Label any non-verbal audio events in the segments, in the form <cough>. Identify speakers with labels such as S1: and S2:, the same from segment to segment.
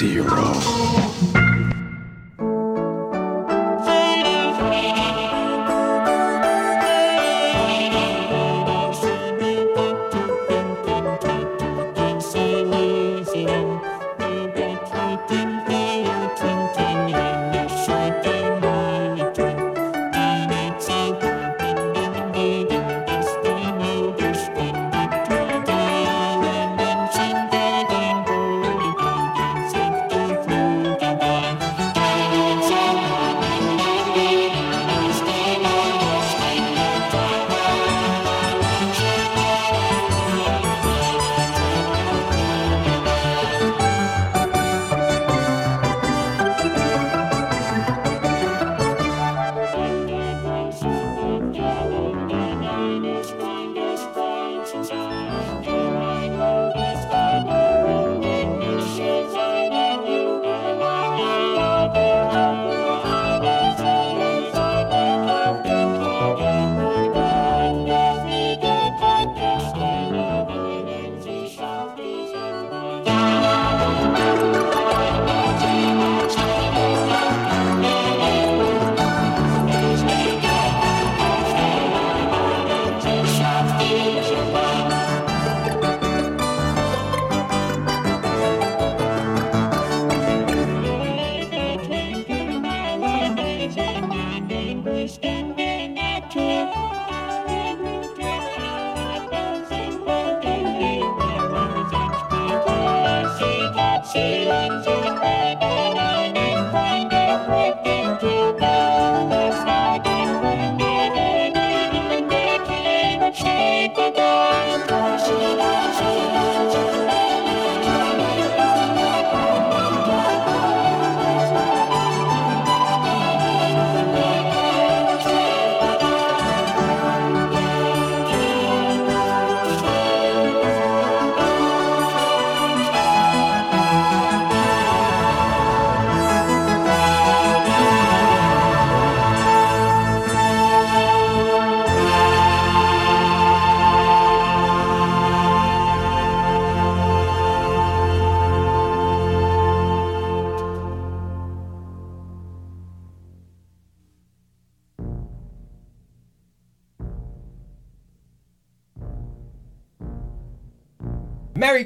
S1: zero.
S2: Merry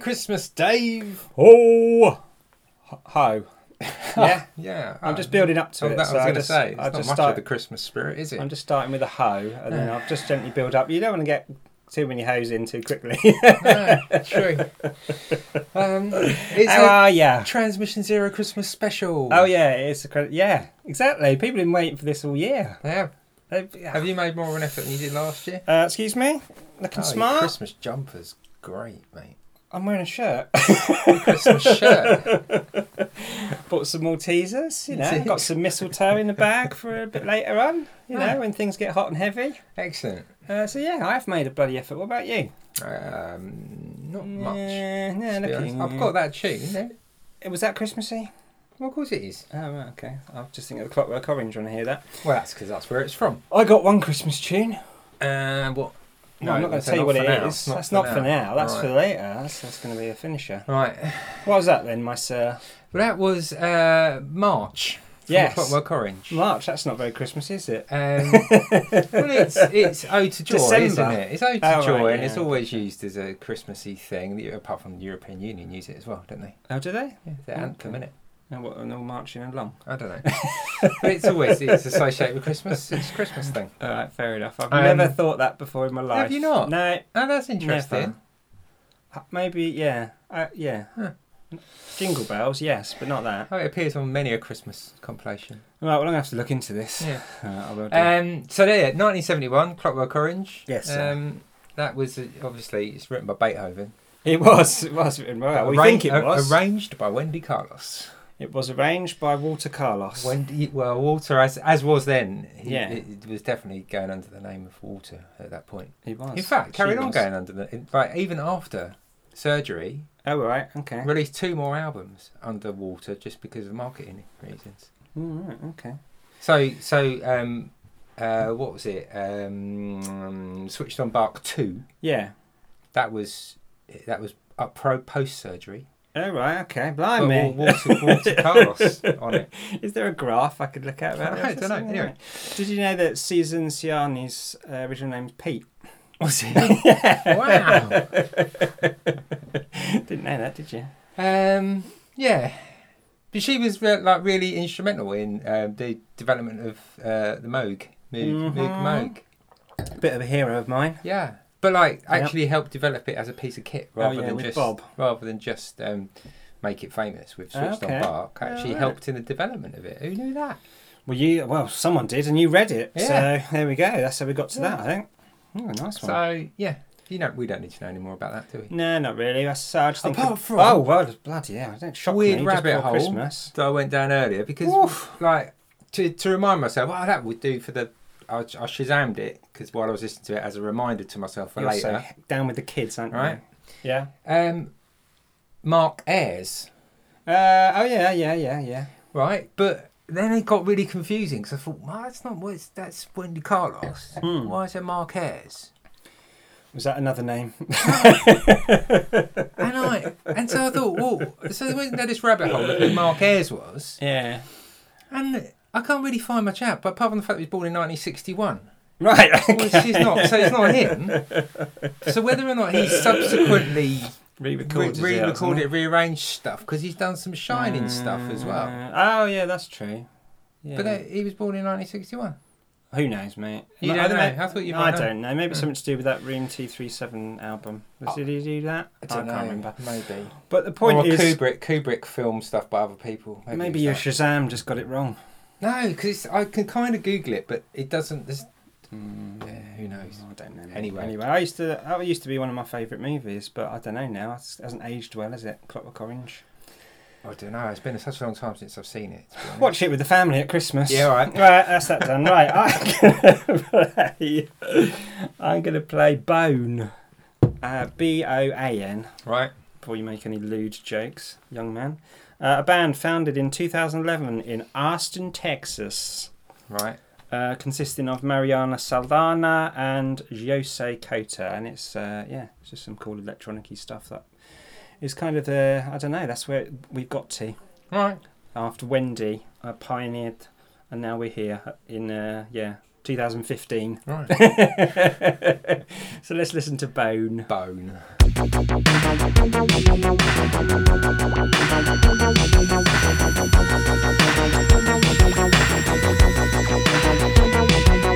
S2: Christmas, Dave.
S3: Oh, ho! <laughs>
S2: Yeah, <laughs> yeah.
S3: I'm just building up to
S2: Oh,
S3: it.
S2: that was
S3: so I
S2: going to say. It's
S3: I
S2: not
S3: just
S2: much
S3: start.
S2: of the Christmas spirit, is it?
S3: I'm just starting with a hoe, and then I'll just gently build up. You don't want to get too many hoes in too quickly.
S2: Ah, <laughs> true. Um, it's
S3: How are ya?
S2: Transmission Zero Christmas special.
S3: Oh yeah, it's a credit. Yeah, exactly. People have been waiting for this all year.
S2: They have.
S3: They've-
S2: Have you made more of an effort than you did last year?
S3: Uh, excuse me, looking
S2: Oh,
S3: smart.
S2: Christmas jumper's great, mate.
S3: I'm wearing a shirt. <laughs>
S2: Christmas shirt. <laughs>
S3: Bought some Maltesers. You
S2: You
S3: know, got some mistletoe in the bag for a bit later on. You know,
S2: Ah.
S3: when things get hot and heavy.
S2: Excellent.
S3: Uh, so yeah, I've made a bloody effort. What about you?
S2: Um, not much.
S3: Yeah,
S2: to
S3: yeah,
S2: be
S3: look
S2: honest.
S3: at
S2: I've got that tune. Yeah.
S3: Was that Christmassy?
S2: Well, of course it is.
S3: Oh, right, okay. I'll just think of the Clockwork Orange when I hear that.
S2: Well, that's because that's where it's from.
S3: I got one Christmas tune.
S2: Uh, what?
S3: No, I'm not going to tell you what
S2: for
S3: it
S2: now.
S3: is. That's not for now. That's
S2: Right.
S3: for later. That's, that's going to be a finisher.
S2: Right.
S3: What was that then, my sir?
S2: Well, that was uh, March.
S3: Yes.
S2: Clockwork Orange.
S3: March. That's not very Christmas, is it?
S2: Um, <laughs> well, it's it's Ode to Joy, isn't it? It's Ode to
S3: Oh,
S2: Joy,
S3: right,
S2: and it's always used as a Christmassy thing. Apart from the European Union, use it as well, don't they?
S3: Oh, do they?
S2: Yeah, the
S3: Okay.
S2: anthem, innit?
S3: And what? And all marching along.
S2: I don't know, <laughs> but it's always it's associated with Christmas. It's a Christmas thing.
S3: All right, fair enough. I've
S2: Um,
S3: never thought that before in my life.
S2: Have you not?
S3: No,
S2: Oh, that's interesting.
S3: never. Uh, Maybe, yeah, uh, yeah.
S2: Huh.
S3: Jingle bells, yes, but not that.
S2: Oh, it appears on many a Christmas compilation.
S3: Right, well, I'm gonna have to look into this.
S2: Yeah. <laughs>
S3: Uh, I will do.
S2: Um, so there, 1971, Clockwork Orange.
S3: Yes, sir.
S2: Um, that was uh, obviously it's written by Beethoven.
S3: it was, it was written well. We think it
S2: a-
S3: was.
S2: arranged by Wendy Carlos.
S3: It was arranged by Walter Carlos.
S2: Wendy, well, Walter, as as was then, he,
S3: Yeah.
S2: it, it was definitely going under the name of Walter at that point.
S3: He was.
S2: In fact, carried on going under the. In fact, even after surgery,
S3: Oh right, okay.
S2: released two more albums under Walter just because of marketing reasons.
S3: All right, okay.
S2: So, so um, uh, what was it? Um, Switched on Bach Two.
S3: Yeah.
S2: That was that was up pro post surgery.
S3: Oh right, okay,
S2: Got
S3: blimey.
S2: Water, water <laughs> Carlos on it.
S3: Is there a graph I could look at about
S2: I don't know, anyway.
S3: Did you know that Suzanne Ciani's uh, original name's Pete?
S2: Was it? <laughs> wow.
S3: Didn't know that, did you?
S2: Um, yeah, but she was re- like really instrumental in um, the development of uh, the Moog, Moog, Moog,
S3: Mhm.
S2: Moog.
S3: Bit of a hero of mine.
S2: Yeah, but like actually help develop it as a piece of kit rather
S3: oh yeah,
S2: than just
S3: Bob.
S2: rather than just um, make it famous with Switched
S3: Okay.
S2: on Bach. Actually
S3: Alright.
S2: helped in the development of it. Who knew that?
S3: Well, you well, someone did, and you read it.
S2: Yeah.
S3: So there we go. That's how we got to
S2: Yeah.
S3: that. I think. Oh, nice one.
S2: So yeah, you know we don't need to know any more about that, do we?
S3: no, not really. That's I just think.
S2: Apart from-
S3: oh well, bloody yeah, don't shock
S2: Weird
S3: me.
S2: rabbit hole.
S3: Christmas.
S2: that I went down earlier because,
S3: Oof.
S2: like, to, to remind myself, oh, that would do for the. I, I shazammed it because while I was listening to it as a reminder to myself for
S3: You're
S2: later.
S3: so down with the kids, aren't
S2: Right.
S3: you? Yeah.
S2: Um, Mark Ayres,
S3: Uh, oh yeah, yeah, yeah, yeah.
S2: right? But then it got really confusing because I thought, well, that's not what that's Wendy Carlos.
S3: Hmm.
S2: Why is it Mark Ayres?
S3: Was that another name? <laughs>
S2: And I and so I thought, well, so they went down this rabbit hole who Mark Ayres was,
S3: yeah.
S2: and I can't really find much out. But apart from the fact that he was born in 1961.
S3: Right.
S2: Which is not, so it's not him. <laughs> So whether or not he subsequently re-
S3: Re-recorded.
S2: re-recorded, rearranged stuff, because he's done some shining stuff as well.
S3: Oh yeah, that's true. Yeah.
S2: But uh, he was born in 1961.
S3: Who knows, mate?
S2: You
S3: I
S2: don't know.
S3: know.
S2: I thought you
S3: I
S2: might know.
S3: don't know. Maybe
S2: Mm.
S3: something to do with that Room Two Three Seven album. Was, Did he do that?
S2: I don't
S3: can't
S2: know.
S3: remember.
S2: Maybe.
S3: But the point
S2: or
S3: is,
S2: Kubrick. Kubrick filmed stuff by other people. Maybe,
S3: maybe your. Shazam just got it wrong.
S2: No, because I can kind of Google it, but it doesn't. There's,
S3: Mm,
S2: yeah, who knows?
S3: I don't know. mate.
S2: Anyway.
S3: anyway, I used to. That used to be one of my favourite movies, but I don't know now. It hasn't aged well, has it? Clockwork Orange.
S2: I don't know. It's been such a long time since I've seen it. to be honest.
S3: Watch it with the family at Christmas.
S2: Yeah, all right. <laughs>
S3: Right, that's that done. Right, I'm <laughs> gonna play. I'm gonna play Boan. Uh, B O A N.
S2: Right.
S3: Before you make any lewd jokes, young man. Uh, a band founded in 2011 in Austin, Texas,
S2: Right.
S3: uh, consisting of Mariana Saldana and Jose Cota, and it's uh, yeah, it's just some cool electronic stuff that is kind of the I don't know. That's where we've got to
S2: Right.
S3: after Wendy uh, pioneered, and now we're here in uh, yeah 2015.
S2: Right. <laughs>
S3: so let's listen to Boan.
S2: Boan.
S1: Thank
S3: you.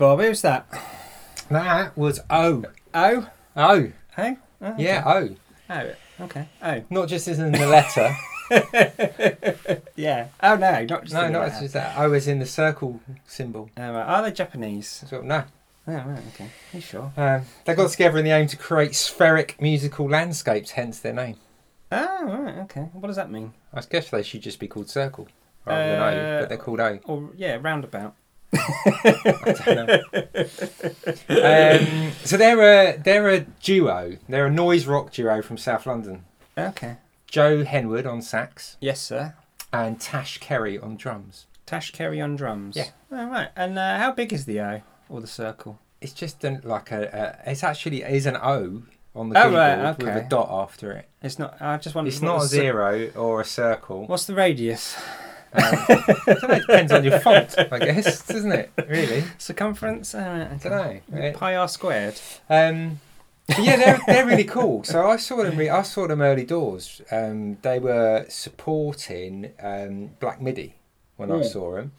S3: Bob, who's that?
S2: That was O.
S3: Oh,
S2: O.
S3: oh, oh
S2: Yeah, O.
S3: okay. Oh, okay. Oh,
S2: Not just as in the letter. <laughs>
S3: yeah. Oh no, not just
S2: no,
S3: the
S2: not
S3: letter.
S2: just that. O as in the circle symbol.
S3: Right. Are they Japanese?
S2: So, no.
S3: Oh, right. Okay. you sure?
S2: Um, they got together in the aim to create spheric musical landscapes, hence their name.
S3: Oh, right. Okay. What does that mean?
S2: I guess they should just be called Circle rather than O,
S3: Uh,
S2: but they're called O.
S3: Or yeah, roundabout.
S2: I don't know. um, so they're a they're a duo. They're a noise rock duo from South London.
S3: Okay.
S2: Joe Henwood on sax
S3: Yes, sir.
S2: and Tash Keary on drums.
S3: Tash Keary on drums.
S2: Yeah.
S3: Oh, right. And uh, how big is the O or the circle?
S2: It's just an, like a, a it's actually is an O on the
S3: Oh,
S2: keyboard
S3: right,
S2: with
S3: okay.
S2: a dot after it.
S3: It's not. I just wondered.
S2: It's
S3: what
S2: not
S3: the
S2: a
S3: cir-
S2: zero or a circle.
S3: What's the radius?
S2: Um, I don't know, it depends on your font, I guess, doesn't it? Really?
S3: Circumference? Right,
S2: I don't know.
S3: Pi r squared.
S2: Um, yeah, they're they're really cool. So I saw them. Re- I saw them early doors. Um, they were supporting um, Black Midi when I
S3: Mm.
S2: saw them.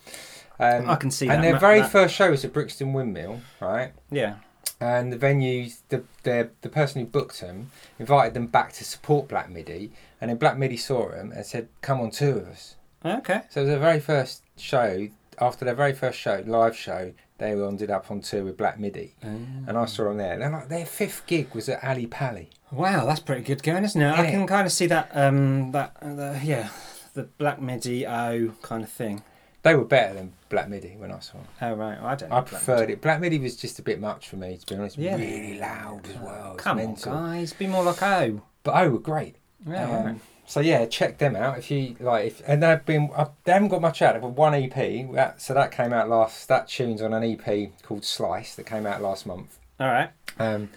S2: Um,
S3: I can see
S2: and
S3: that.
S2: their
S3: ma-
S2: very
S3: that-
S2: first show was at Brixton Windmill, right?
S3: Yeah.
S2: And the venue, the the the person who booked them invited them back to support Black Midi, and then Black Midi saw them and said, "Come on two of us."
S3: Okay.
S2: So it was their very first show. After their very first show, live show, they ended up on tour with Black Midi, and I saw them there. They're like their fifth gig was at Ali Pali.
S3: Wow, that's pretty good going, isn't it? I can kind of see that. Um, that uh, the, yeah, the black midi O kind of thing.
S2: They were better than Black Midi when I saw them.
S3: Oh right, well, I don't. Know
S2: I preferred
S3: Midi.
S2: it. Black Midi was just a bit much for me, to be honest.
S3: Yeah.
S2: Really loud as well.
S3: Come on, guys, be more like O.
S2: But oh, were great.
S3: Yeah,
S2: Um. So yeah, check them out if you like. If, and they've been uh, they haven't got much out. They've got one EP. That, so that came out last. That tune's on an EP called Slice that came out last month.
S3: All right.
S2: Um,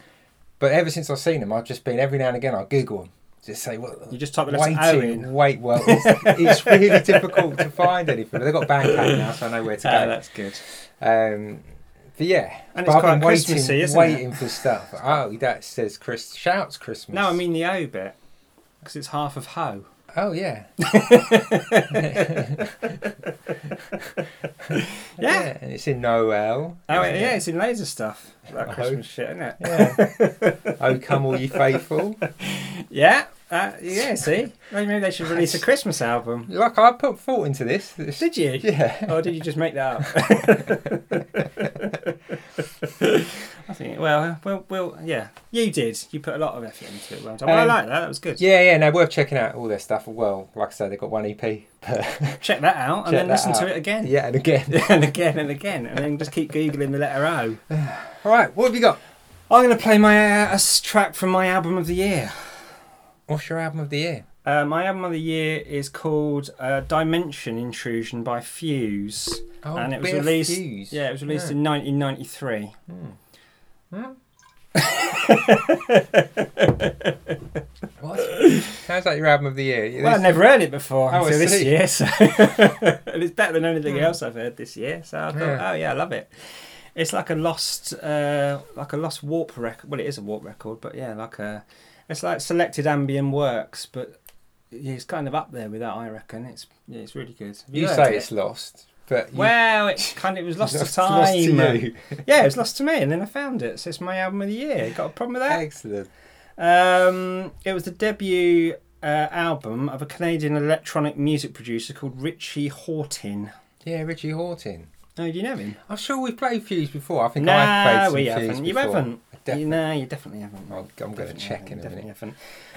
S2: but ever since I've seen them, I've just been every now and again I Google them. Just say what.
S3: You just type the letter O
S2: Waiting, wait. Well, it's, <laughs> it's really difficult to find anything. But they've got Bandcamp now, so I know where to
S3: Ah,
S2: go.
S3: that's good.
S2: Um, but yeah,
S3: And
S2: but
S3: it's quite
S2: waiting,
S3: Christmassy, isn't it?
S2: waiting for stuff. Oh, that says Chris shouts Christmas.
S3: No, I mean the O bit, because it's half of ho.
S2: oh <laughs> yeah,
S3: Yeah.
S2: and it's in Noel.
S3: Oh yeah, it's in loads of stuff. That
S2: I
S3: Christmas shit, isn't it?
S2: Yeah. oh, come all ye faithful. <laughs>
S3: Yeah. Uh, yeah. See, maybe maybe they should release a Christmas album.
S2: Like I put thought into this. This-
S3: Did you?
S2: Yeah.
S3: Or did you just make that up? <laughs> I think. Well, well, well. Yeah, you did. You put a lot of effort into it. Well done. Well,
S2: Um,
S3: I like that. That was good.
S2: Yeah, yeah, no, worth checking out all their stuff. Well, like I said, they've got one EP. But <laughs>
S3: Check that out and
S2: Check
S3: then
S2: that
S3: listen
S2: out.
S3: to it again.
S2: yeah, and again. <laughs>
S3: and again and again, and then just keep googling the letter O. <sighs>
S2: All right, what have you got?
S3: I'm going to play my uh, a s- track from my album of the year.
S2: What's your album of the year?
S3: Uh, my album of the year is called uh, Dimension Intrusion by Fuse.
S2: Oh,
S3: And it was released-
S2: Fuse.
S3: Yeah, it was released in 1993. <laughs>
S2: What? How's that your album of the year?
S3: Well, I've never heard it before
S2: Oh,
S3: until this year, so <laughs> and it's better than anything else I've heard this year. So I thought,
S2: Yeah.
S3: oh yeah, I love it. It's like a lost, uh, like a lost warp record. Well, it is a warp record, but yeah, like a, it's like selected ambient works, but yeah, it's kind of up there with that. I reckon it's yeah, it's really good. Have
S2: You
S3: heard
S2: say
S3: it?
S2: it's lost, but you,
S3: Well, it <laughs> kind of it was <laughs> lost to time.
S2: lost <laughs> to.
S3: Yeah, it was lost to me, and then I found it. So it's my album of the year. Got a problem with that?
S2: Excellent.
S3: Um, it was the debut uh, album of a Canadian electronic music producer called Richie Hawtin.
S2: Yeah, Richie Hawtin.
S3: Oh, do you know him?
S2: I'm sure we've played Fuse before. I think
S3: nah,
S2: I've played some
S3: we
S2: Fuse
S3: haven't. You haven't.
S2: Definitely.
S3: You, no, you definitely haven't.
S2: I'll- I'm going to check
S3: haven't,
S2: in a
S3: definitely
S2: minute.
S3: haven't.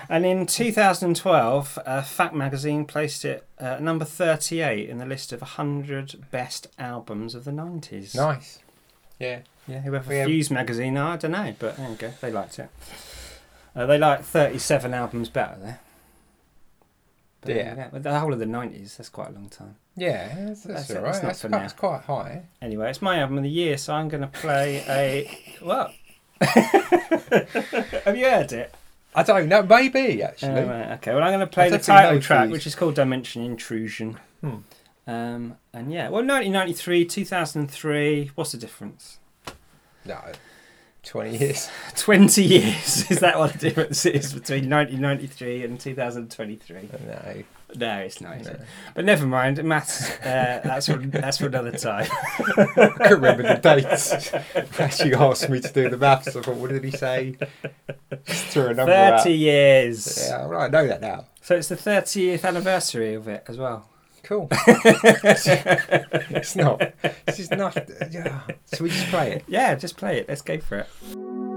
S3: And in 2012, uh, Fact Magazine placed it uh, number 38 in the list of 100 best albums of the 90s.
S2: Nice. Yeah.
S3: Yeah, whoever
S2: We
S3: Fuse Magazine are, I don't know, but there you go. They liked it. Uh, they like 37 albums better there. But there you
S2: Yeah.
S3: But the whole of the 90s, that's quite a long time.
S2: Yeah, that's,
S3: That's
S2: that's,
S3: it,
S2: all
S3: that's
S2: right. That's quite, that's quite high.
S3: Anyway, it's my album of the year, so I'm going to play a. What? <laughs> Have you heard it?
S2: I don't know. Maybe actually.
S3: Oh, right, okay, well, I'm going to play
S2: I
S3: the title track,
S2: Fuse.
S3: which is called Dimension Intrusion.
S2: Hmm.
S3: Um, and yeah, well, 1993, 2003, what's the difference?
S2: No. Twenty years. <laughs>
S3: 20 years. is that what the difference is between 1993 and 2023?
S2: no.
S3: No, it's not. is it? But never mind. Maths. Uh, that's for that's for another time.
S2: I can remember the dates. Actually asked me to do the maths. I thought, what did he say? Just threw a number out.
S3: Thirty years.
S2: Yeah, well, I know that now.
S3: So it's the thirtieth anniversary of it as well.
S2: Cool. <laughs> it's not. This is not. Yeah. So we just play it.
S3: Yeah, just play it. Let's go for it.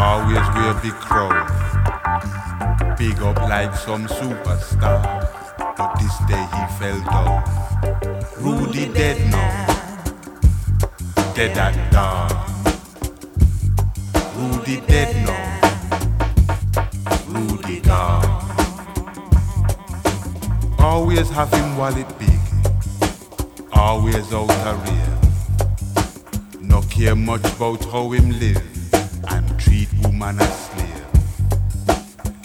S1: Always wear big clothes. Big up like some superstar. but this day he fell down. Rudie dead now, dead at dawn. Rudie dead now, Rudie gone. Always have him wallet big, always out a real. No care much about how him live woman as slave.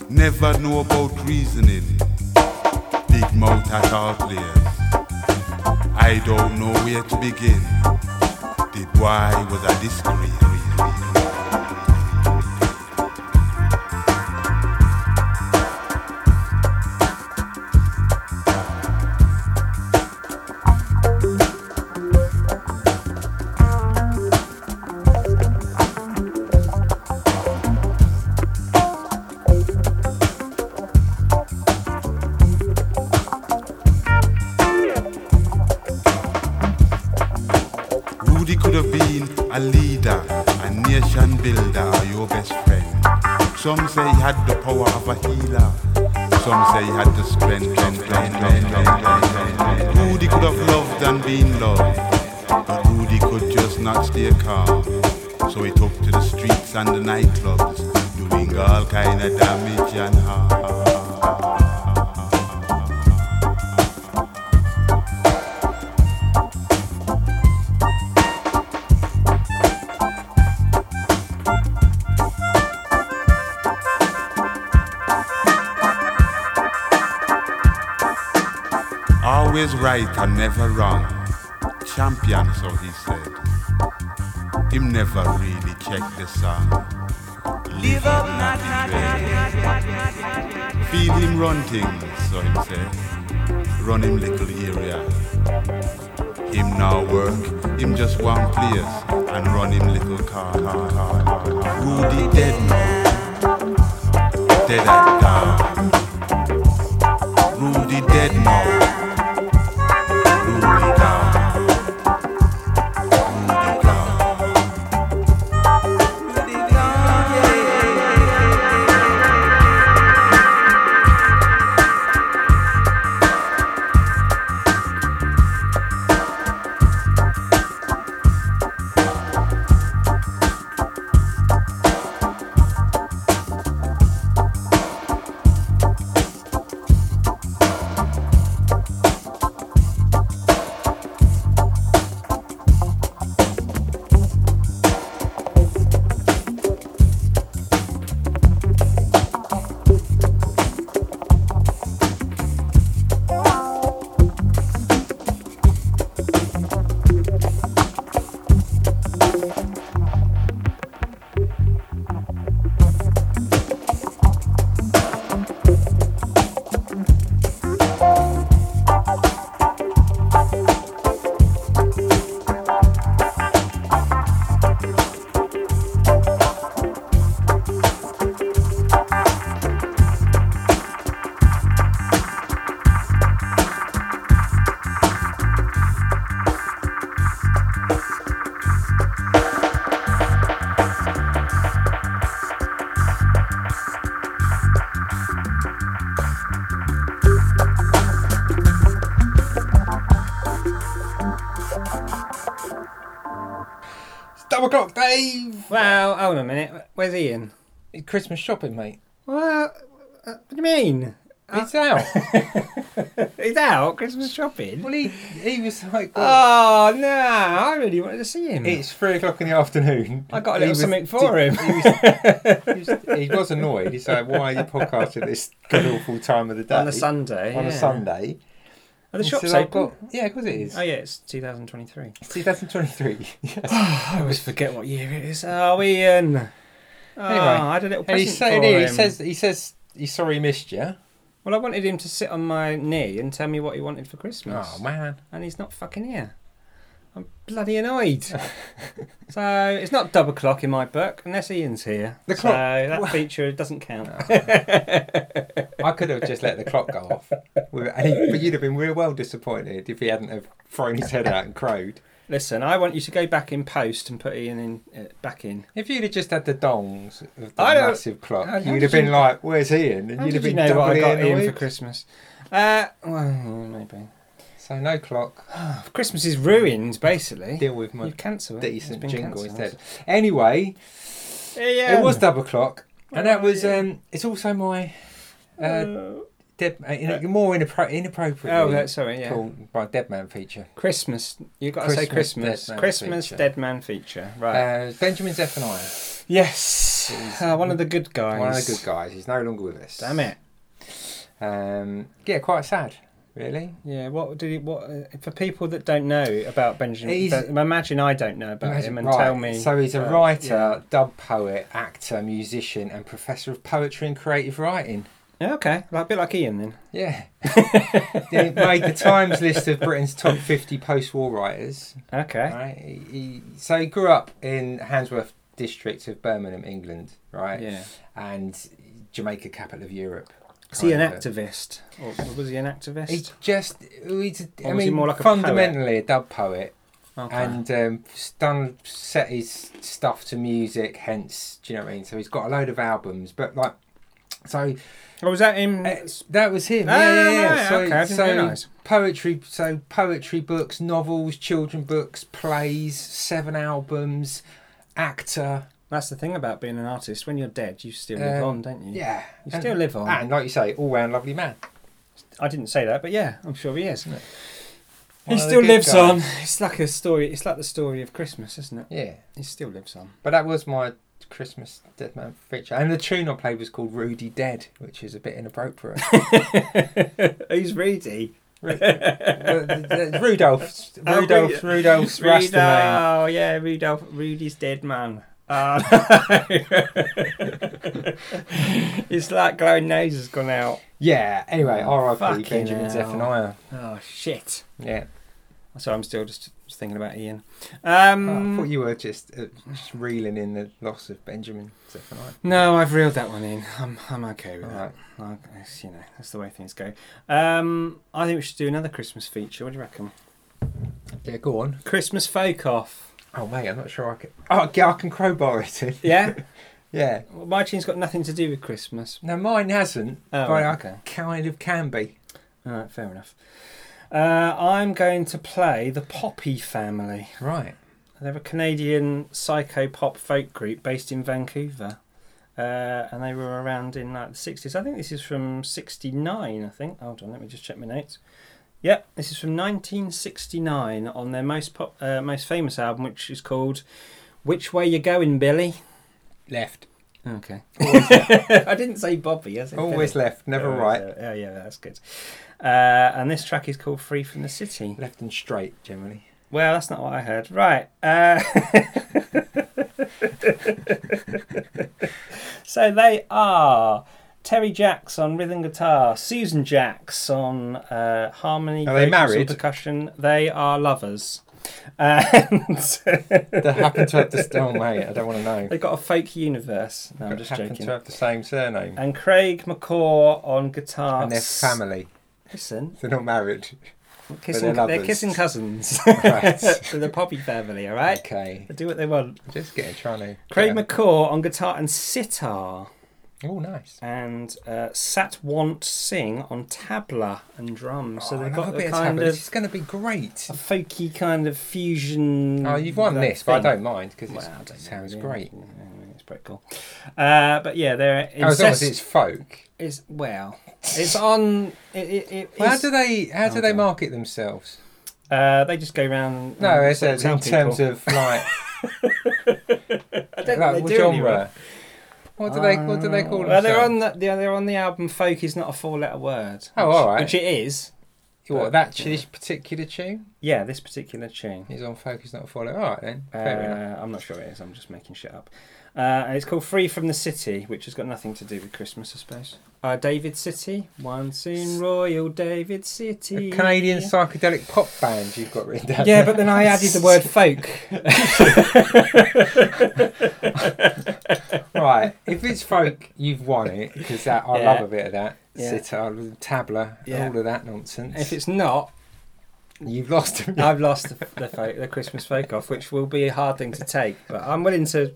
S1: Never know about reasoning, big mouth at all players. I don't know where to begin. The boy was a disgrace. Some say he had the power of a healer. Some say he had the strength. Rudie could have loved and been loved, but Rudie could just not stay calm. So he took to the streets and the nightclubs, doing all kind of damage checked the song. Live up, not Feel him run things, so him say. Run him little area. Him now work, him just one place and run him little car. car, car, car, car. Rudie dead now. Dead at dawn. Rudie dead now.
S3: On a minute. Where's Ian?
S2: Christmas shopping, mate.
S3: Well, uh, what do you mean?
S2: It's out. <laughs>
S3: He's out Christmas shopping.
S2: well, he he was like,
S3: Oh no! I really wanted to see him.
S2: it's three o'clock in the afternoon.
S3: I got a
S2: He
S3: little
S2: was-
S3: something for him.
S2: He was, he, was, <laughs> he was annoyed. He's like, "Why are you podcasting this good awful time of the day
S3: on a Sunday.
S2: On a
S3: yeah.
S2: Sunday?"
S3: Are the
S2: He
S3: shops open?
S2: Yeah, of course it is.
S3: Oh yeah, it's 2023.
S2: It's 2023. <laughs> yes.
S3: Ah, I always forget what year it is. Oh, Ian. Oh,
S2: Anyway,
S3: I had a little
S2: And
S3: present for
S2: here, he says he says he's sorry he missed you.
S3: Well, I wanted him to sit on my knee and tell me what he wanted for Christmas.
S2: Oh man.
S3: and he's not fucking here. I'm bloody annoyed. <laughs> so it's not double clock in my book unless Ian's here.
S2: The
S3: so
S2: clock-
S3: that feature doesn't count. <laughs>
S2: I could have just let the clock go off. With- and he- But you'd have been real well disappointed if he hadn't have thrown his head out and crowed.
S3: Listen, I want you to go back in post and put Ian in uh, back in.
S2: If you'd have just had the dongs of the
S3: I
S2: massive clock,
S3: How- how
S2: you'd have been
S3: you-
S2: like, "Where's Ian?" And
S3: How
S2: you'd
S3: did
S2: have
S3: you
S2: been
S3: know what I got Ian for Christmas? Uh, well, maybe.
S2: So no clock. <sighs>
S3: Christmas is ruined, basically.
S2: Deal with my
S3: You cancel it.
S2: decent
S3: It's been
S2: jingle
S3: cancelled.
S2: instead. Anyway, it was double clock, and that was um. It's also my uh, dead, uh, in, more inappro- inappropriate.
S3: oh, that's sorry. Yeah.
S2: called my dead man feature.
S3: Christmas. You got to say
S2: Christmas
S3: Christmas.
S2: Dead Man
S3: Christmas
S2: feature.
S3: Dead Man feature. Right.
S2: Uh, Benjamin Zephaniah,
S3: yes.
S2: he's-
S3: Uh, one of the good guys.
S2: one of the good guys. He's no longer with us.
S3: Damn it.
S2: Um, yeah, quite sad, really.
S3: Yeah. What did he? What uh, for people that don't know about Benjamin?
S2: He's-
S3: imagine I don't know about
S2: Imagine-
S3: him and
S2: right,
S3: tell me.
S2: So he's a
S3: uh,
S2: writer,
S3: yeah.
S2: dub poet, actor, musician, and professor of poetry and creative writing.
S3: Yeah, okay, like, a bit like Ian then.
S2: Yeah. <laughs> he made the Times list of Britain's top 50 post-war writers.
S3: Okay.
S2: Right. He, he, so he grew up in Handsworth district of Birmingham, England, right?
S3: Yeah.
S2: And Jamaica, capital of Europe.
S3: Is he an activist, or was he an activist?
S2: He just, he's, a- I
S3: was he
S2: mean,
S3: more like a
S2: fundamentally a dub poet,
S3: okay.
S2: and um, done set his stuff to music. Hence, do you know what I mean? So he's got a load of albums, but like, so
S3: oh, was that him?
S2: uh, that was him.
S3: Ah,
S2: yeah, yeah, yeah.
S3: right,
S2: So,
S3: okay,
S2: so
S3: realise.
S2: poetry, so poetry books, novels, children books, plays, seven albums, actor.
S3: That's the thing about being an artist. When you're dead, you still live
S2: Um,
S3: on, don't you?
S2: Yeah,
S3: You
S2: and,
S3: still live on.
S2: and like you say, all round lovely man.
S3: I didn't say that, but yeah, I'm sure he is. He still lives
S2: guys.
S3: on. It's like a story. It's like the story of Christmas, isn't it?
S2: Yeah,
S3: He still lives on.
S2: but that was my Christmas Dead Man feature, and the tune I played was called Rudie Dead, which is a bit inappropriate. <laughs>
S3: Who's Rudie?
S2: Uh, the- the- <laughs> Rudolph,
S3: Oh,
S2: Rudolph, Rudolph's Rasta.
S3: Oh yeah, Rudolph. Rudie's dead man. No. <laughs> it's like glowing nose has gone out.
S2: Yeah. Anyway, R.I.P.
S3: Fucking
S2: Benjamin
S3: hell.
S2: Zephaniah.
S3: Oh shit.
S2: Yeah.
S3: So I'm still just thinking about Ian.
S2: Oh, I
S3: Um,
S2: thought you were just, uh, just reeling in the loss of Benjamin Zephaniah.
S3: no, I've reeled that one in. I'm I'm okay with
S2: All
S3: that.
S2: right.
S3: I guess, you know, that's the way things go. Um, I think we should do another Christmas feature. What do you reckon?
S2: Yeah, go on.
S3: Christmas folk off.
S2: Oh mate, I'm not sure I can. Oh, yeah, I can crowbar it in.
S3: Yeah. <laughs>
S2: Yeah.
S3: well, my tune's got nothing to do with Christmas.
S2: No, mine hasn't,
S3: Oh,
S2: but
S3: right,
S2: I
S3: okay.
S2: kind of can be.
S3: All right, fair enough. Uh, I'm going to play the Poppy Family.
S2: Right.
S3: They're a Canadian psycho pop folk group based in Vancouver. Uh, and they were around in like the 60s. I think this is from 69, I think. Hold on, let me just check my notes. Yep, this is from 1969 on their most pop, uh, most famous album, which is called Which Way You Going, Billy?
S2: Left.
S3: Okay. <laughs> I didn't say Bobby. I said
S2: Always
S3: Billy.
S2: left, never
S3: Oh,
S2: right.
S3: Yeah, yeah, that's good. Uh, and this track is called Free from the City.
S2: Left and straight, generally.
S3: Well, that's not what I heard. Right. Uh, <laughs> so they are Terry Jacks on rhythm guitar, Susan Jacks on uh, harmony,
S2: Are they married?
S3: percussion. They are lovers. And
S2: They happen to have the. <laughs> Oh mate, I don't want to know.
S3: they've got a fake universe. No, I'm just
S2: happen
S3: joking.
S2: to have the same surname.
S3: And Craig McCaw on guitar.
S2: And their family.
S3: Listen,
S2: They're not married.
S3: kissing,
S2: they're
S3: they're, kissing cousins. <laughs>
S2: Right. <laughs>
S3: to the Poppy family, all right?
S2: Okay.
S3: They do what they want.
S2: Just getting trying to.
S3: Craig McCaw on guitar and sitar,
S2: Oh, nice.
S3: and uh, Satwant Singh on tabla and drums. So
S2: Oh,
S3: they've
S2: love
S3: got
S2: a
S3: the
S2: bit of
S3: kind
S2: tablet.
S3: of
S2: This is going to be great.
S3: a folky kind of fusion.
S2: Oh, you've won this, but I don't mind because
S3: Well, I
S2: it
S3: don't know,
S2: sounds
S3: yeah,
S2: great.
S3: yeah, It's pretty cool. Uh, but yeah, they're
S2: Oh, as long as
S3: incest-
S2: it's folk.
S3: it's well, it's on. It, it, it,
S2: Well, how do they? How do they market themselves?
S3: uh, they just go around.
S2: No, it's
S3: sort of tell
S2: in terms
S3: people.
S2: of like, <laughs>
S3: I don't
S2: like what
S3: they do
S2: genre. What do they? What do they call
S3: Uh, Well, they're on the yeah, they're on the album. Folk is not a four-letter word.
S2: Oh,
S3: which-
S2: all right.
S3: Which it is.
S2: What that this particular tune
S3: Yeah, this particular tune.
S2: is on folk is not a follow. All right then, fair enough.
S3: Uh, I'm not sure it is. I'm just making shit up. Uh, and it's called Free from the City, which has got nothing to do with Christmas, I suppose. Uh, David City, once in Royal David City.
S2: A Canadian psychedelic pop band you've got written down.
S3: Yeah, but then I added the word <laughs> folk. <laughs>
S2: right. If it's folk, you've won it because I
S3: Yeah.
S2: love a bit of that.
S3: Yeah.
S2: Sitar, tabla,
S3: Yeah.
S2: all of that nonsense.
S3: if it's not,
S2: you've lost.
S3: I've lost the, the, folk, the Christmas folk off, which will be a hard thing to take. But I'm willing to.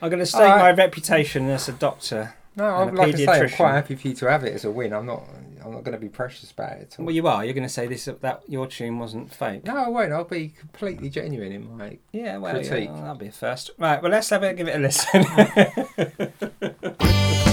S3: I'm going to stake my reputation as a doctor.
S2: No, I'm, like I say, I'm quite happy for you to have it as a win. I'm not. I'm not going to be precious about it.
S4: Well, you are. You're going to say this that your tune wasn't fake.
S2: no, I won't. I'll be completely genuine in my.
S4: Yeah, well, yeah,
S2: Critique.
S4: well, that'll be a first. Right, well, let's have it. Give it a listen. <laughs> <laughs>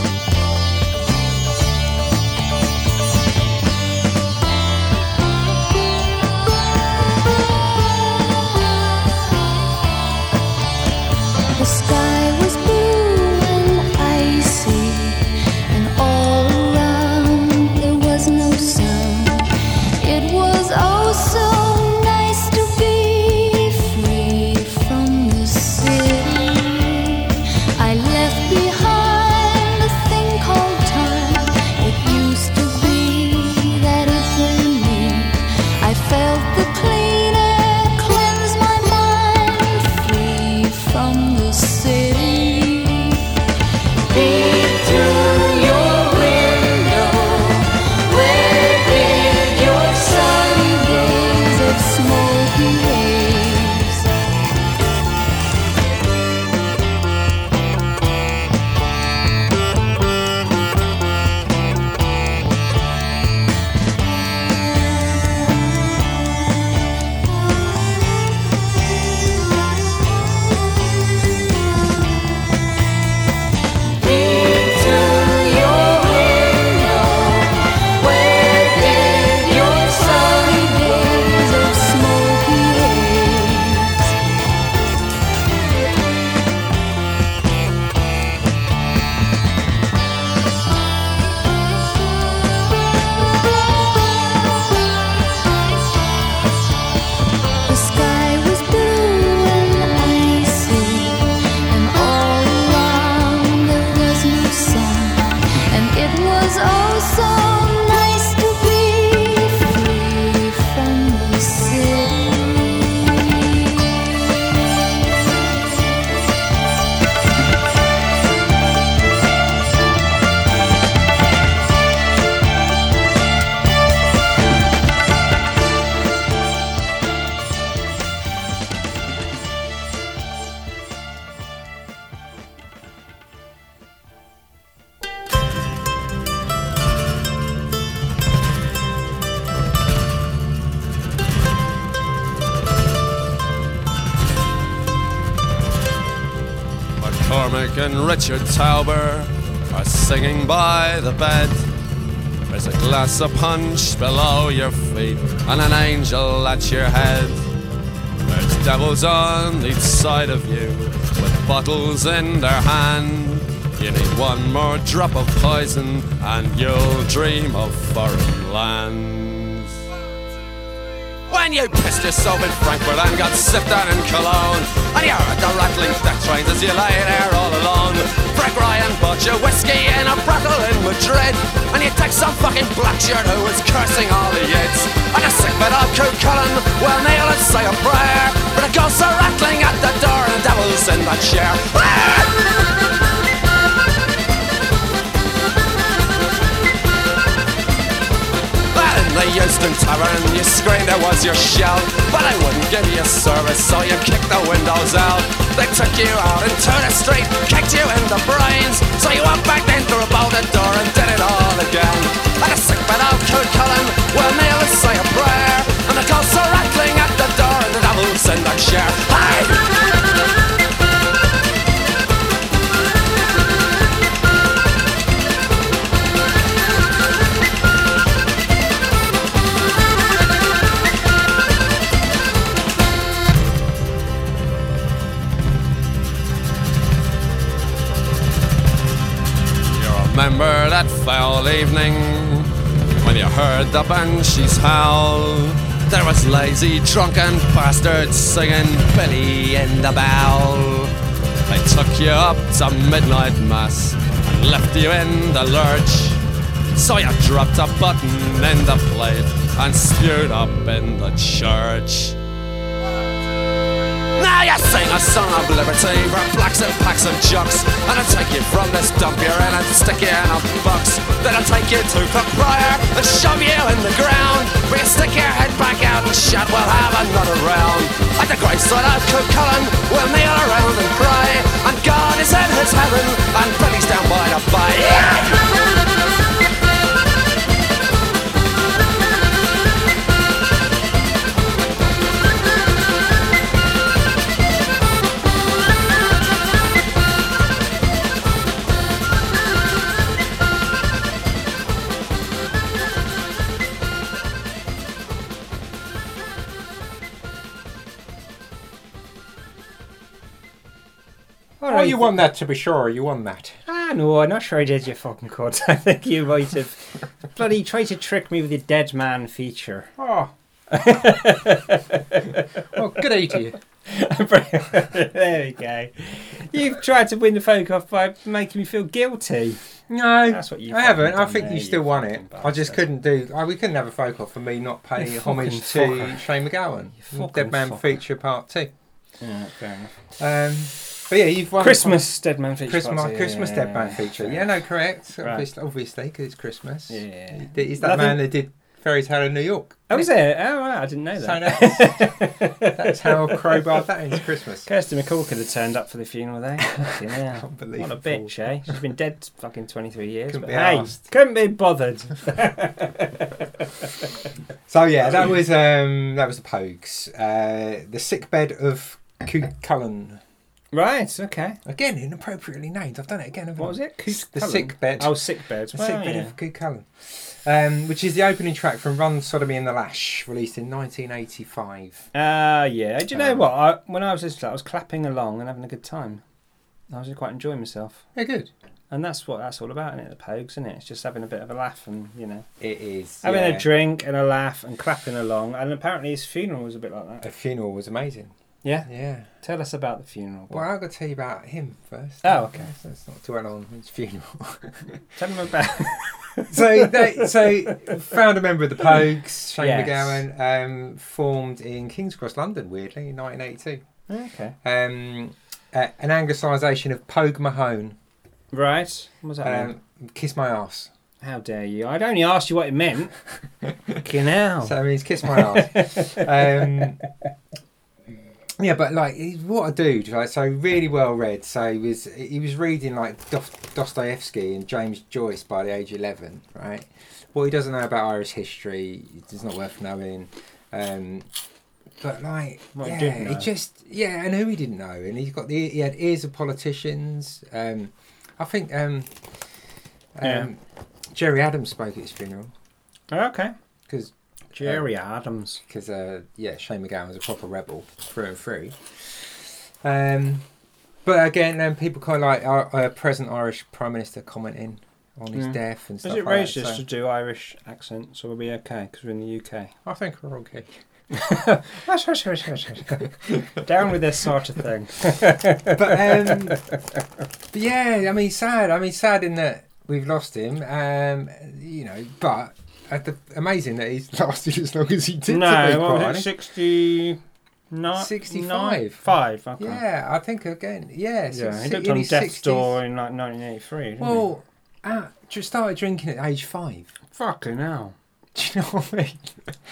S5: Richard Tauber are singing by the bed. There's a glass of punch below your feet and an angel at your head. There's devils on each side of you with bottles in their hand. You need one more drop of poison and you'll dream of foreign lands. When you pissed yourself in Frankfurt and got sipped on in Cologne And you heard the rattling death trains as you lay there all alone Frank Ryan bought you whiskey in a brothel in Madrid And you take some fucking black shirt who was cursing all the yids And a sick bit of Cuchulainn, well kneel and say a prayer. But the ghosts are rattling at the door and the devil's in that chair ah! Well, in the Euston Tavern, you screamed it was your shell. But I wouldn't give you service, so you kicked the windows out. They took you out into the street, kicked you in the brains. So you went back then through a bolted door and did it all again. And a sick bit of Coot the banshees howl? There was lazy, drunken bastards singing Billy in the Bowl. They took you up to midnight mass and left you in the lurch. So you dropped a button in the plate and spewed up in the church. Now you sing a song of liberty. For blacks and packs of jocks. And I'll take you from this dump you're in and stick you in a box. Then I'll take you to the prior and shove you in the ground. Where you stick your head back out and shout we'll have another round. At the great side of Cuchulainn we'll kneel around and cry. And God is in his heaven and Billy's down by the bay yeah!
S2: Oh, you won that to be sure. You won that.
S3: Ah, no, I'm not sure I did, you fucking cunt. <laughs> I think you might have <laughs> bloody tried to trick me with your dead man feature.
S2: Oh. <laughs> well, good day to you.
S3: there we go. You've tried to win the folk off by making me feel guilty.
S2: No,
S3: That's what you.
S2: I haven't. I think
S3: there,
S2: you still won it. I just couldn't do. I, we couldn't have a folk off for me not paying homage
S3: fucking
S2: to
S3: fucker.
S2: Shane
S3: MacGowan.
S2: Dead Man
S3: fucker.
S2: feature part two.
S3: Yeah, fair enough.
S2: Um, but yeah, you've won
S3: Christmas Dead Man feature.
S2: Christmas,
S3: party,
S2: Christmas
S3: yeah,
S2: Dead Man
S3: yeah,
S2: feature. Yeah, no, correct.
S3: Right.
S2: Obviously, obviously, because it's Christmas.
S3: Yeah.
S2: He's that
S3: Nothing-
S2: man that did Fairy Tale in New York.
S3: Oh, is it? Oh, right, I didn't know
S2: So
S3: that.
S2: that's, <laughs> that's how crowbarred that into Christmas.
S3: Kirsty MacColl could have turned up for the funeral there. <laughs>
S2: Unbelievable.
S3: What a bitch, eh? She's been dead fucking 23 years.
S2: Couldn't
S3: but
S2: be
S3: hey,
S2: arsed.
S3: couldn't be bothered. <laughs>
S2: So yeah, that was um, that was the Pogues. Uh, the sick bed of Coot Cullen.
S3: Right, okay.
S2: Again, inappropriately named. I've done it again. haven't
S3: What
S2: I?
S3: was it? Coot
S2: The
S3: Cullen?
S2: sick bed.
S3: Oh, sick beds.
S2: The
S3: Well,
S2: sick bed
S3: yeah.
S2: of Cuchulainn. Um, which is the opening track from Rum Sodomy and the Lash, released in 1985.
S3: Ah, yeah. Do you know
S2: Um,
S3: what? I, when I was listening to that, I was clapping along and having a good time. I was quite enjoying myself.
S2: Yeah, good.
S3: And that's what that's all about, isn't it? The Pogues, isn't it? It's just having a bit of a laugh and, you know,
S2: It is.
S3: having
S2: yeah.
S3: a drink and a laugh and clapping along. And apparently his funeral was a bit like that.
S2: A funeral was amazing.
S3: Yeah?
S2: Yeah.
S3: Tell us about the funeral. Bob.
S2: Well, I've got to tell you about him first.
S3: Oh, okay.
S2: Let's- Let's not dwell on his funeral. <laughs>
S3: Tell them about. <laughs>
S2: so they so found a member of the Pogues, Shane
S3: Yes.
S2: MacGowan, um, formed in King's Cross, London, weirdly, in 1982.
S3: okay.
S2: Um, uh, an anglicisation of Pogue Mahone,
S3: Right. What was that?
S2: um, Kiss My Ass.
S3: How dare you? I'd only asked you what it meant. <laughs> Fucking hell.
S2: So it means Kiss My Ass. um, yeah, but like, he's, what a dude! Right, so really well read. So he was he was reading like Dostoevsky and James Joyce by the age of eleven, right? What he doesn't know about Irish history is not worth knowing. Um, but like,
S3: What
S2: yeah, he just yeah, and who he didn't know, and he's got the he had ears of politicians. Um, I think um, um,
S3: Yeah.
S2: Gerry Adams spoke at his funeral
S3: okay.
S2: because
S3: Gerry Adams.
S2: because uh, yeah, Shane MacGowan was a proper rebel through and through. Um, but again, then people kind of like our, our present Irish Prime Minister commenting on his
S3: Yeah.
S2: death and stuff.
S3: Is it
S2: like
S3: racist
S2: that.
S3: to do Irish accents, or are we be okay? Because we're in the UK.
S2: I think we're okay. <laughs>
S3: Down with this sort of thing. <laughs>
S2: But, um, but yeah, I mean, sad. I mean, sad in that we've lost him. Um, you know, but the, amazing that he's <laughs> lasted as long as he did.
S3: no, what was it? 60. Not
S2: 65.
S3: Five. Okay.
S2: Yeah, I think again. Yeah,
S3: Yeah, he looked
S2: in
S3: on
S2: his
S3: Death's
S2: 60s.
S3: Door in like 1983. Didn't
S2: Well, uh, just started drinking at age five.
S3: fucking hell. <laughs>
S2: Do you know what I mean?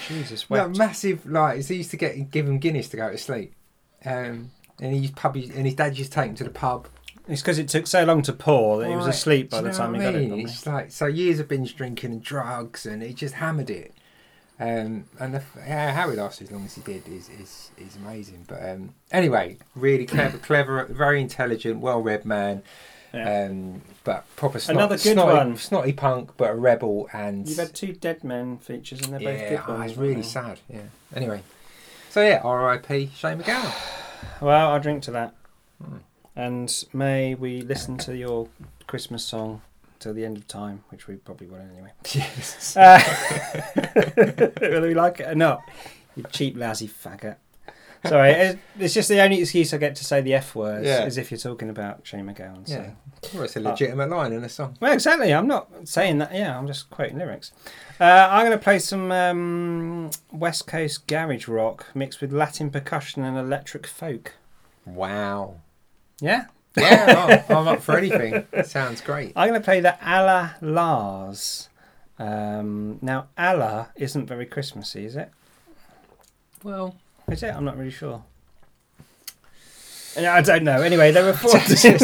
S3: Jesus, wept.
S2: massive like he used to get give him Guinness to go to sleep, um, and he's pub and his dad used to take him to the pub.
S3: It's because it took so long to pour that he was asleep by the time he
S2: I
S3: got it. probably.
S2: It's like so years of binge drinking and drugs, and he just hammered it. Um, and the, yeah, how he lasted as long as he did is is, is amazing. But um, anyway, really clever, <clears throat> clever, very intelligent, well-read man.
S3: Yeah.
S2: Um, but proper snot,
S3: Another good
S2: snotty,
S3: one.
S2: snotty punk, but a rebel and
S3: You've had two dead men features and they're both
S2: yeah,
S3: good
S2: oh,
S3: ones.
S2: it's really sad. Yeah. Anyway, so yeah, R.I.P. Shane MacGowan.
S3: Well, I'll drink to that.
S2: Hmm.
S3: And may we listen to your Christmas song till the end of time, which we probably will anyway. <laughs>
S2: yes. <laughs>
S3: Uh, <laughs> whether we like it or not. You cheap, lousy faggot. Sorry, it's- it's just the only excuse I get to say the F words
S2: Yeah.
S3: is if you're talking about Shane MacGowan. So.
S2: Yeah. Well, it's a legitimate line in a song.
S3: Well, exactly. I'm not saying that. Yeah, I'm just quoting lyrics. Uh, I'm going to play some um, West Coast garage rock mixed with Latin percussion and electric folk.
S2: Wow.
S3: Yeah,
S2: Yeah, oh, I'm up for anything. Sounds great.
S3: I'm going to play the Allah Las. Um, now, Allah isn't very Christmassy, is it?
S2: Well,
S3: Is it? I'm not really sure. I don't know. Anyway, there were <laughs> four.
S2: It's
S3: this is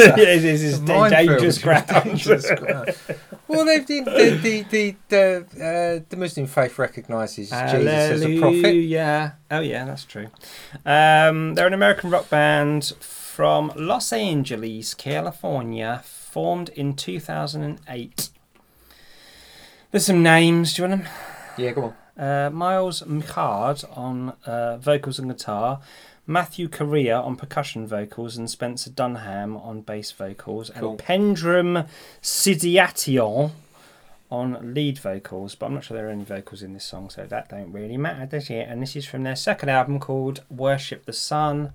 S2: it's a
S3: dangerous ground.
S2: Dangerous ground. well, they've the the the the, the, uh, the Muslim faith recognises Jesus as a prophet.
S3: Hallelujah. Oh yeah, that's true. Um, they're an American rock band from Los Angeles, California, formed in 2008. There's some names. Do you want them?
S2: Yeah, go on.
S3: Uh, Miles Michaud on uh, vocals and guitar, Matthew Correia on percussion vocals and Spencer Dunham on bass vocals
S6: Cool.
S3: and Pedrum Siadatian on lead vocals. But I'm not sure there are any vocals in this song, so that don't really matter, does it? And this is from their second album called Worship the Sun,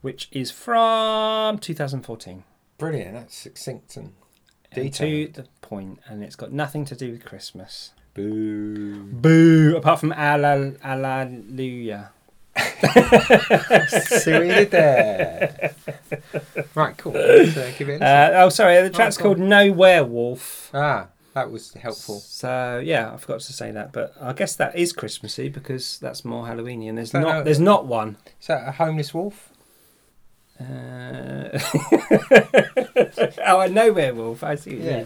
S3: which is from 2014.
S6: Brilliant. That's succinct and
S3: And to the point, and it's got nothing to do with Christmas.
S6: Boo.
S3: Boo! Apart from Alleluia. <laughs>
S6: See what you did there. right, cool. <laughs> Let's, uh, give it a.
S3: Uh, oh, sorry, the track's
S6: go
S3: called No Werewolf.
S6: ah, that was helpful.
S3: So yeah, I forgot to say that, but I guess that is Christmassy because that's more Halloweeny, and there's
S6: So,
S3: not
S6: uh,
S3: there's not one.
S6: Is that a homeless wolf?
S3: Uh... <laughs> oh, a no werewolf. I see.
S6: Yeah.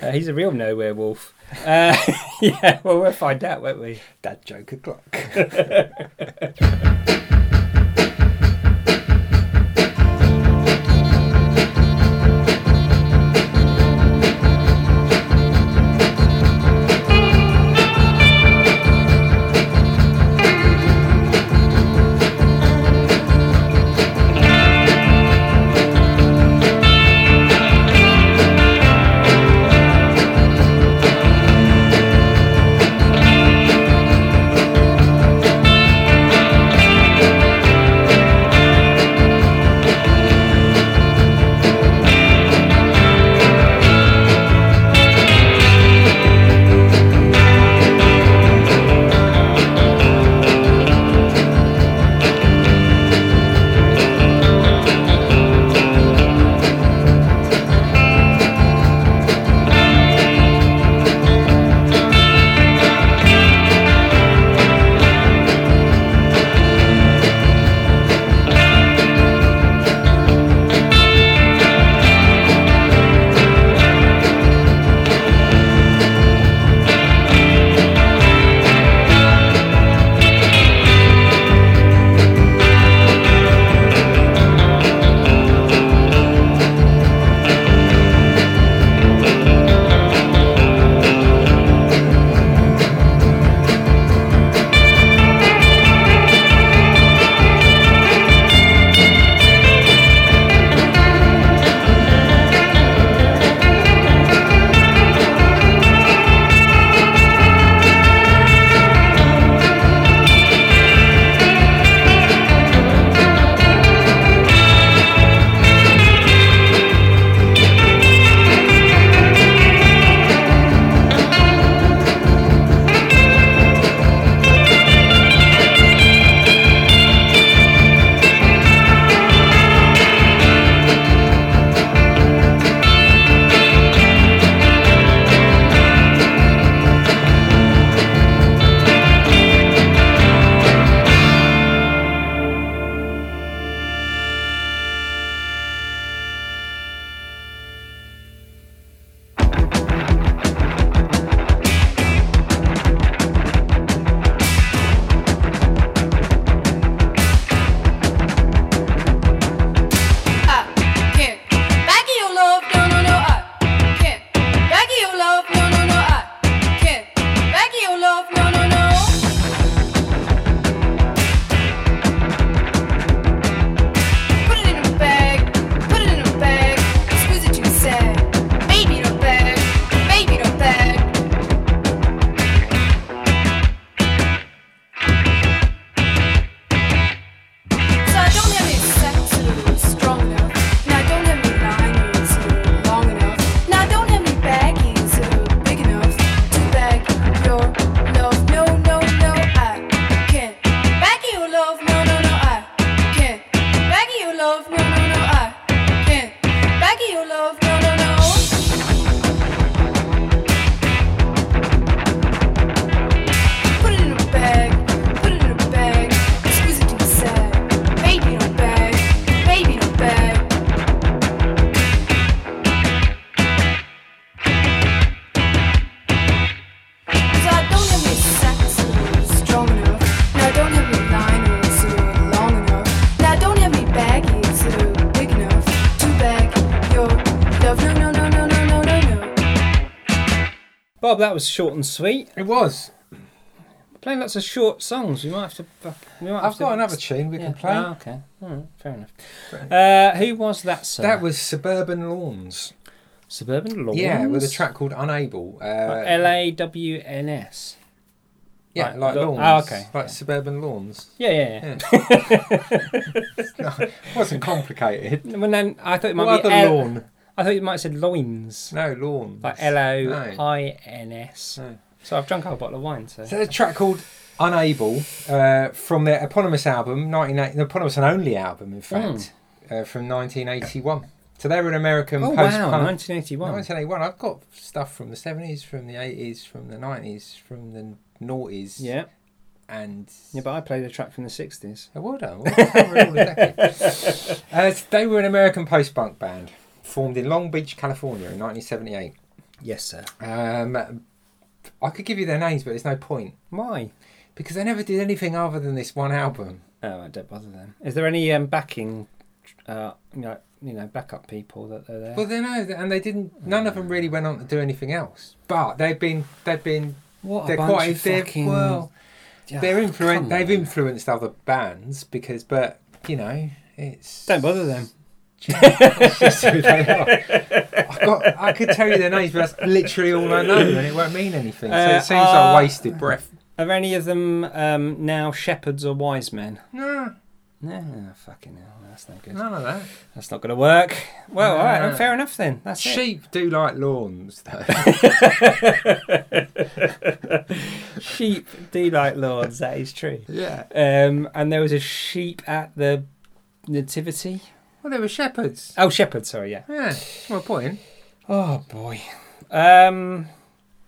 S3: uh, he's a real no werewolf. Uh, <laughs> yeah, well, we'll find out, won't we?
S6: Dad joke o'clock. <laughs>
S3: that was short and sweet.
S6: It was.
S3: playing lots of short songs. We might have to. We might have
S2: I've
S3: to
S2: got another tune we
S3: yeah.
S2: can play.
S3: Oh, okay. Right, fair enough. Uh, who was that, sir?
S2: That was Suburban Lawns.
S3: Suburban Lawns.
S2: Yeah, with a track called Unable. Uh,
S3: L A W N S.
S2: yeah,
S3: like
S2: like lawns.
S3: oh, okay.
S2: Like Suburban Lawns.
S3: Yeah, yeah, <laughs> <laughs>
S2: No, it wasn't complicated.
S3: And then I thought it might
S2: What
S3: be
S2: other
S3: L-
S2: lawn?
S3: I thought you might have said loins,
S2: No, lawns.
S3: like L O I N S.
S2: No.
S3: So I've drunk a whole bottle of wine. So
S2: there's a track called Unable uh, from their eponymous album, 1980, the eponymous and only album, in fact, uh, from 1981. So they were an American
S3: oh
S2: post
S3: wow,
S2: punk.
S3: 1981.
S2: 1981. I've got stuff from the 70s, from the 80s, from the 90s, from the noughties,
S3: Yeah,
S2: and
S3: yeah, but I played a track from the 60s.
S2: Oh, well done. Well, covered all the uh, they were an American post-punk band formed in Long Beach, California in 1978.
S3: Yes, sir.
S2: Um, I could give you their names, but there's no point
S3: Why?
S2: because they never did anything other than this one album.
S3: Oh, I don't bother them. Is there any um, backing, uh, you know, you know, backup people that are there?
S2: Well, they know, and they didn't. None of them really went on to do anything else. But they've been, they've been,
S3: what
S2: they're quite, they're, well, they're
S3: Oh,
S2: influen- They've influenced other bands because, but you know, it's
S3: Don't bother them.
S2: It's just who they are. I, got, I could tell you their names, but that's literally all I know, and it won't mean anything. So
S3: Uh,
S2: it seems
S3: uh,
S2: like wasted breath.
S3: Are any of them um, now shepherds or wise men?
S2: No,
S3: No, fucking hell, that's no good.
S2: none of that.
S3: That's not going to work. Well, all right,
S2: No.
S3: then, fair enough then. That's it.
S2: Sheep do like lawns, though. <laughs>
S3: Sheep do like lords. That is true.
S2: yeah.
S3: Um, and there was a sheep at the nativity.
S2: Well, they were shepherds.
S3: Oh, shepherds. Sorry, yeah.
S2: Yeah, my point.
S3: Oh boy. Um,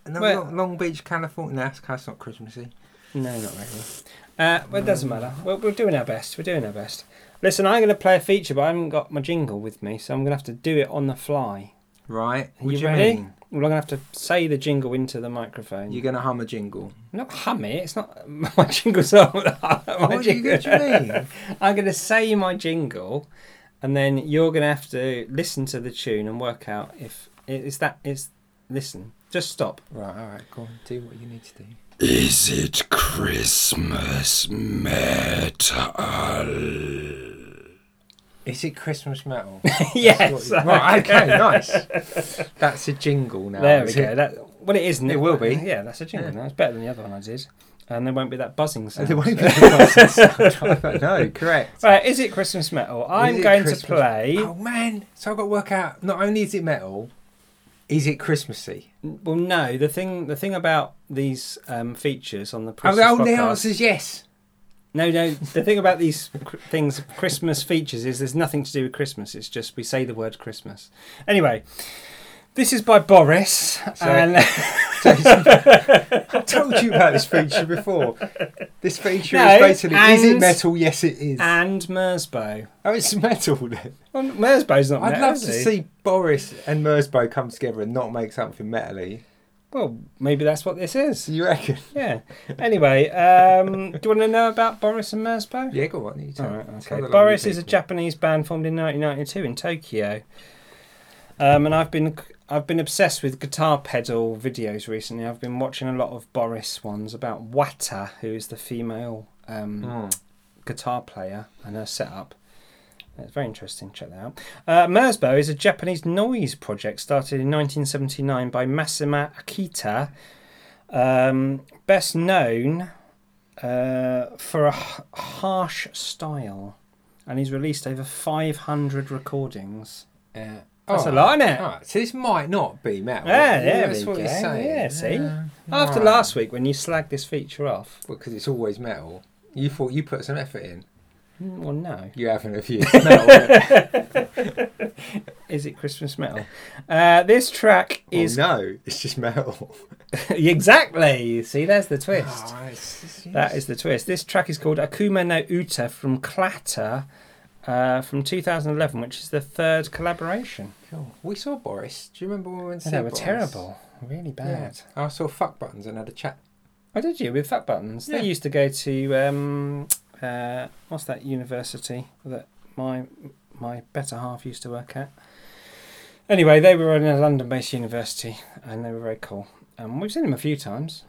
S2: And
S3: Well-
S2: Long, Long Beach, California. No, that's, not Christmassy.
S3: no, not really. Uh, well, it doesn't matter. We're, we're doing our best. We're doing our best. Listen, I'm going to play a feature, but I haven't got my jingle with me, so I'm going to have to do it on the fly.
S2: Right.
S3: Are you
S2: you
S3: ready?
S2: mean?
S3: Well, I'm going to have to say the jingle into the microphone.
S2: You're going to hum a jingle.
S3: not hum it. It's not <laughs> my jingle's not <laughs> my
S2: What do you,
S3: jingle.
S2: what do you mean? <laughs>
S3: I'm going to say my jingle, and then you're going to have to listen to the tune and work out if is that is. Listen, just stop.
S2: right, all right, go on. Do what you need to do.
S5: Is it Christmas metal?
S2: Is it Christmas metal? <laughs>
S3: yes.
S2: right, okay, nice. That's a jingle now.
S3: There we go.
S2: it?
S3: That, well, it isn't.
S2: It will be.
S3: Yeah, that's a jingle.
S2: Yeah.
S3: now. It's better than the other one I did, and there won't be that buzzing sound.
S2: There won't be <laughs> the buzzing sound. <laughs> No, correct.
S3: Right, is it Christmas metal? I'm going
S2: Christmas-
S3: to play.
S2: Oh man! So I've got to work out. Not only is it metal, is it Christmassy?
S3: Well, no. The thing, the thing about these um, features on the
S2: Oh,
S3: Christmas
S2: the only
S3: podcast-
S2: answer is yes.
S3: No, no. The thing about these cr- things, Christmas features, is there's nothing to do with Christmas. It's just we say the word Christmas. Anyway, this is by Boris,
S2: So-
S3: and <laughs> <laughs>
S2: I told you about this feature before. This feature
S3: No,
S2: is basically: is it metal? Yes, it is.
S3: and Merzbow.
S2: oh, it's metal then.
S3: Well, Merzbow's not. Metal.
S2: I'd
S3: metal,
S2: love to see Boris and Merzbow come together and not make something metally.
S3: Well, maybe that's what this is.
S2: You reckon?
S3: Yeah. Anyway, um, do you want to know about Boris and Mersbo?
S2: Yeah, go on. You tell
S3: right,
S2: Tell
S3: okay.
S2: the
S3: Boris is a. Japanese band formed in 1992 in Tokyo. Um, and I've been I've been obsessed with guitar pedal videos recently. I've been watching a lot of Boris ones about Wata, who is the female um,
S2: Mm.
S3: guitar player, and her setup. It's very interesting. Check that out. Uh, Merzbow is a Japanese noise project started in 1979 by Masami Akita, um, best known uh, for a h- harsh style, and he's released over 500 recordings.
S2: Yeah.
S3: That's a isn't it?
S2: Alright, so this might not be metal.
S3: Yeah, yeah,
S2: That's what
S3: go.
S2: you're saying.
S3: Yeah, see?
S2: Yeah.
S3: After
S2: Alright.
S3: last week, when you slagged this feature off,
S2: because it's always metal. You thought you put some effort in.
S3: mm, well, no.
S2: You haven't if you. It's <laughs> metal. isn't it?
S3: Is it Christmas metal? Uh, this track
S2: Well,
S3: is
S2: no, it's just metal. <laughs>
S3: exactly. See, there's the twist.
S2: Oh,
S3: That is the twist. This track is called Akuma no Uta from Klatter uh, from 2011, which is the third collaboration.
S2: Cool. We saw Boris. Do you remember when we went to
S3: they were
S2: Boris?
S3: terrible, really
S2: Yeah.
S3: bad.
S2: I saw fuck buttons and had a chat.
S3: Oh, did you with Fat Buttons?
S2: Yeah.
S3: They used to go to um, uh, what's that university that my my better half used to work at. Anyway, they were in a London-based university, and they were very cool. Um, we've seen them a few times.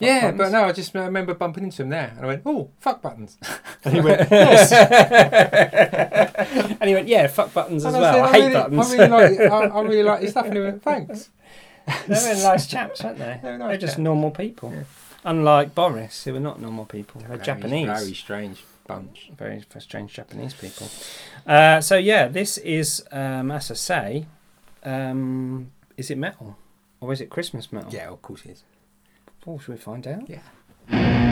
S2: Yeah,
S3: buttons?
S2: but no, I just remember bumping into him there, and I went, "Oh, fuck buttons." <laughs>
S3: And he went, <laughs> yes. and he went, yeah, fuck buttons as
S2: And
S3: well.
S2: said,
S3: I hate
S2: really,
S3: buttons.
S2: I really like, I, I really like your stuff, and he went, "Thanks." <laughs>
S3: They're nice chaps, aren't they?
S2: They're nice
S3: They're just
S2: chaps.
S3: normal people.
S2: Yeah.
S3: Unlike Boris, who were not normal people. They're
S2: Very-
S3: Japanese.
S2: Very strange bunch.
S3: very strange Japanese people. Uh, so yeah, this is, um, as I say, um, is it metal or is it Christmas metal?
S2: Yeah, of course it is.
S3: Oh, should we find out?
S2: Yeah.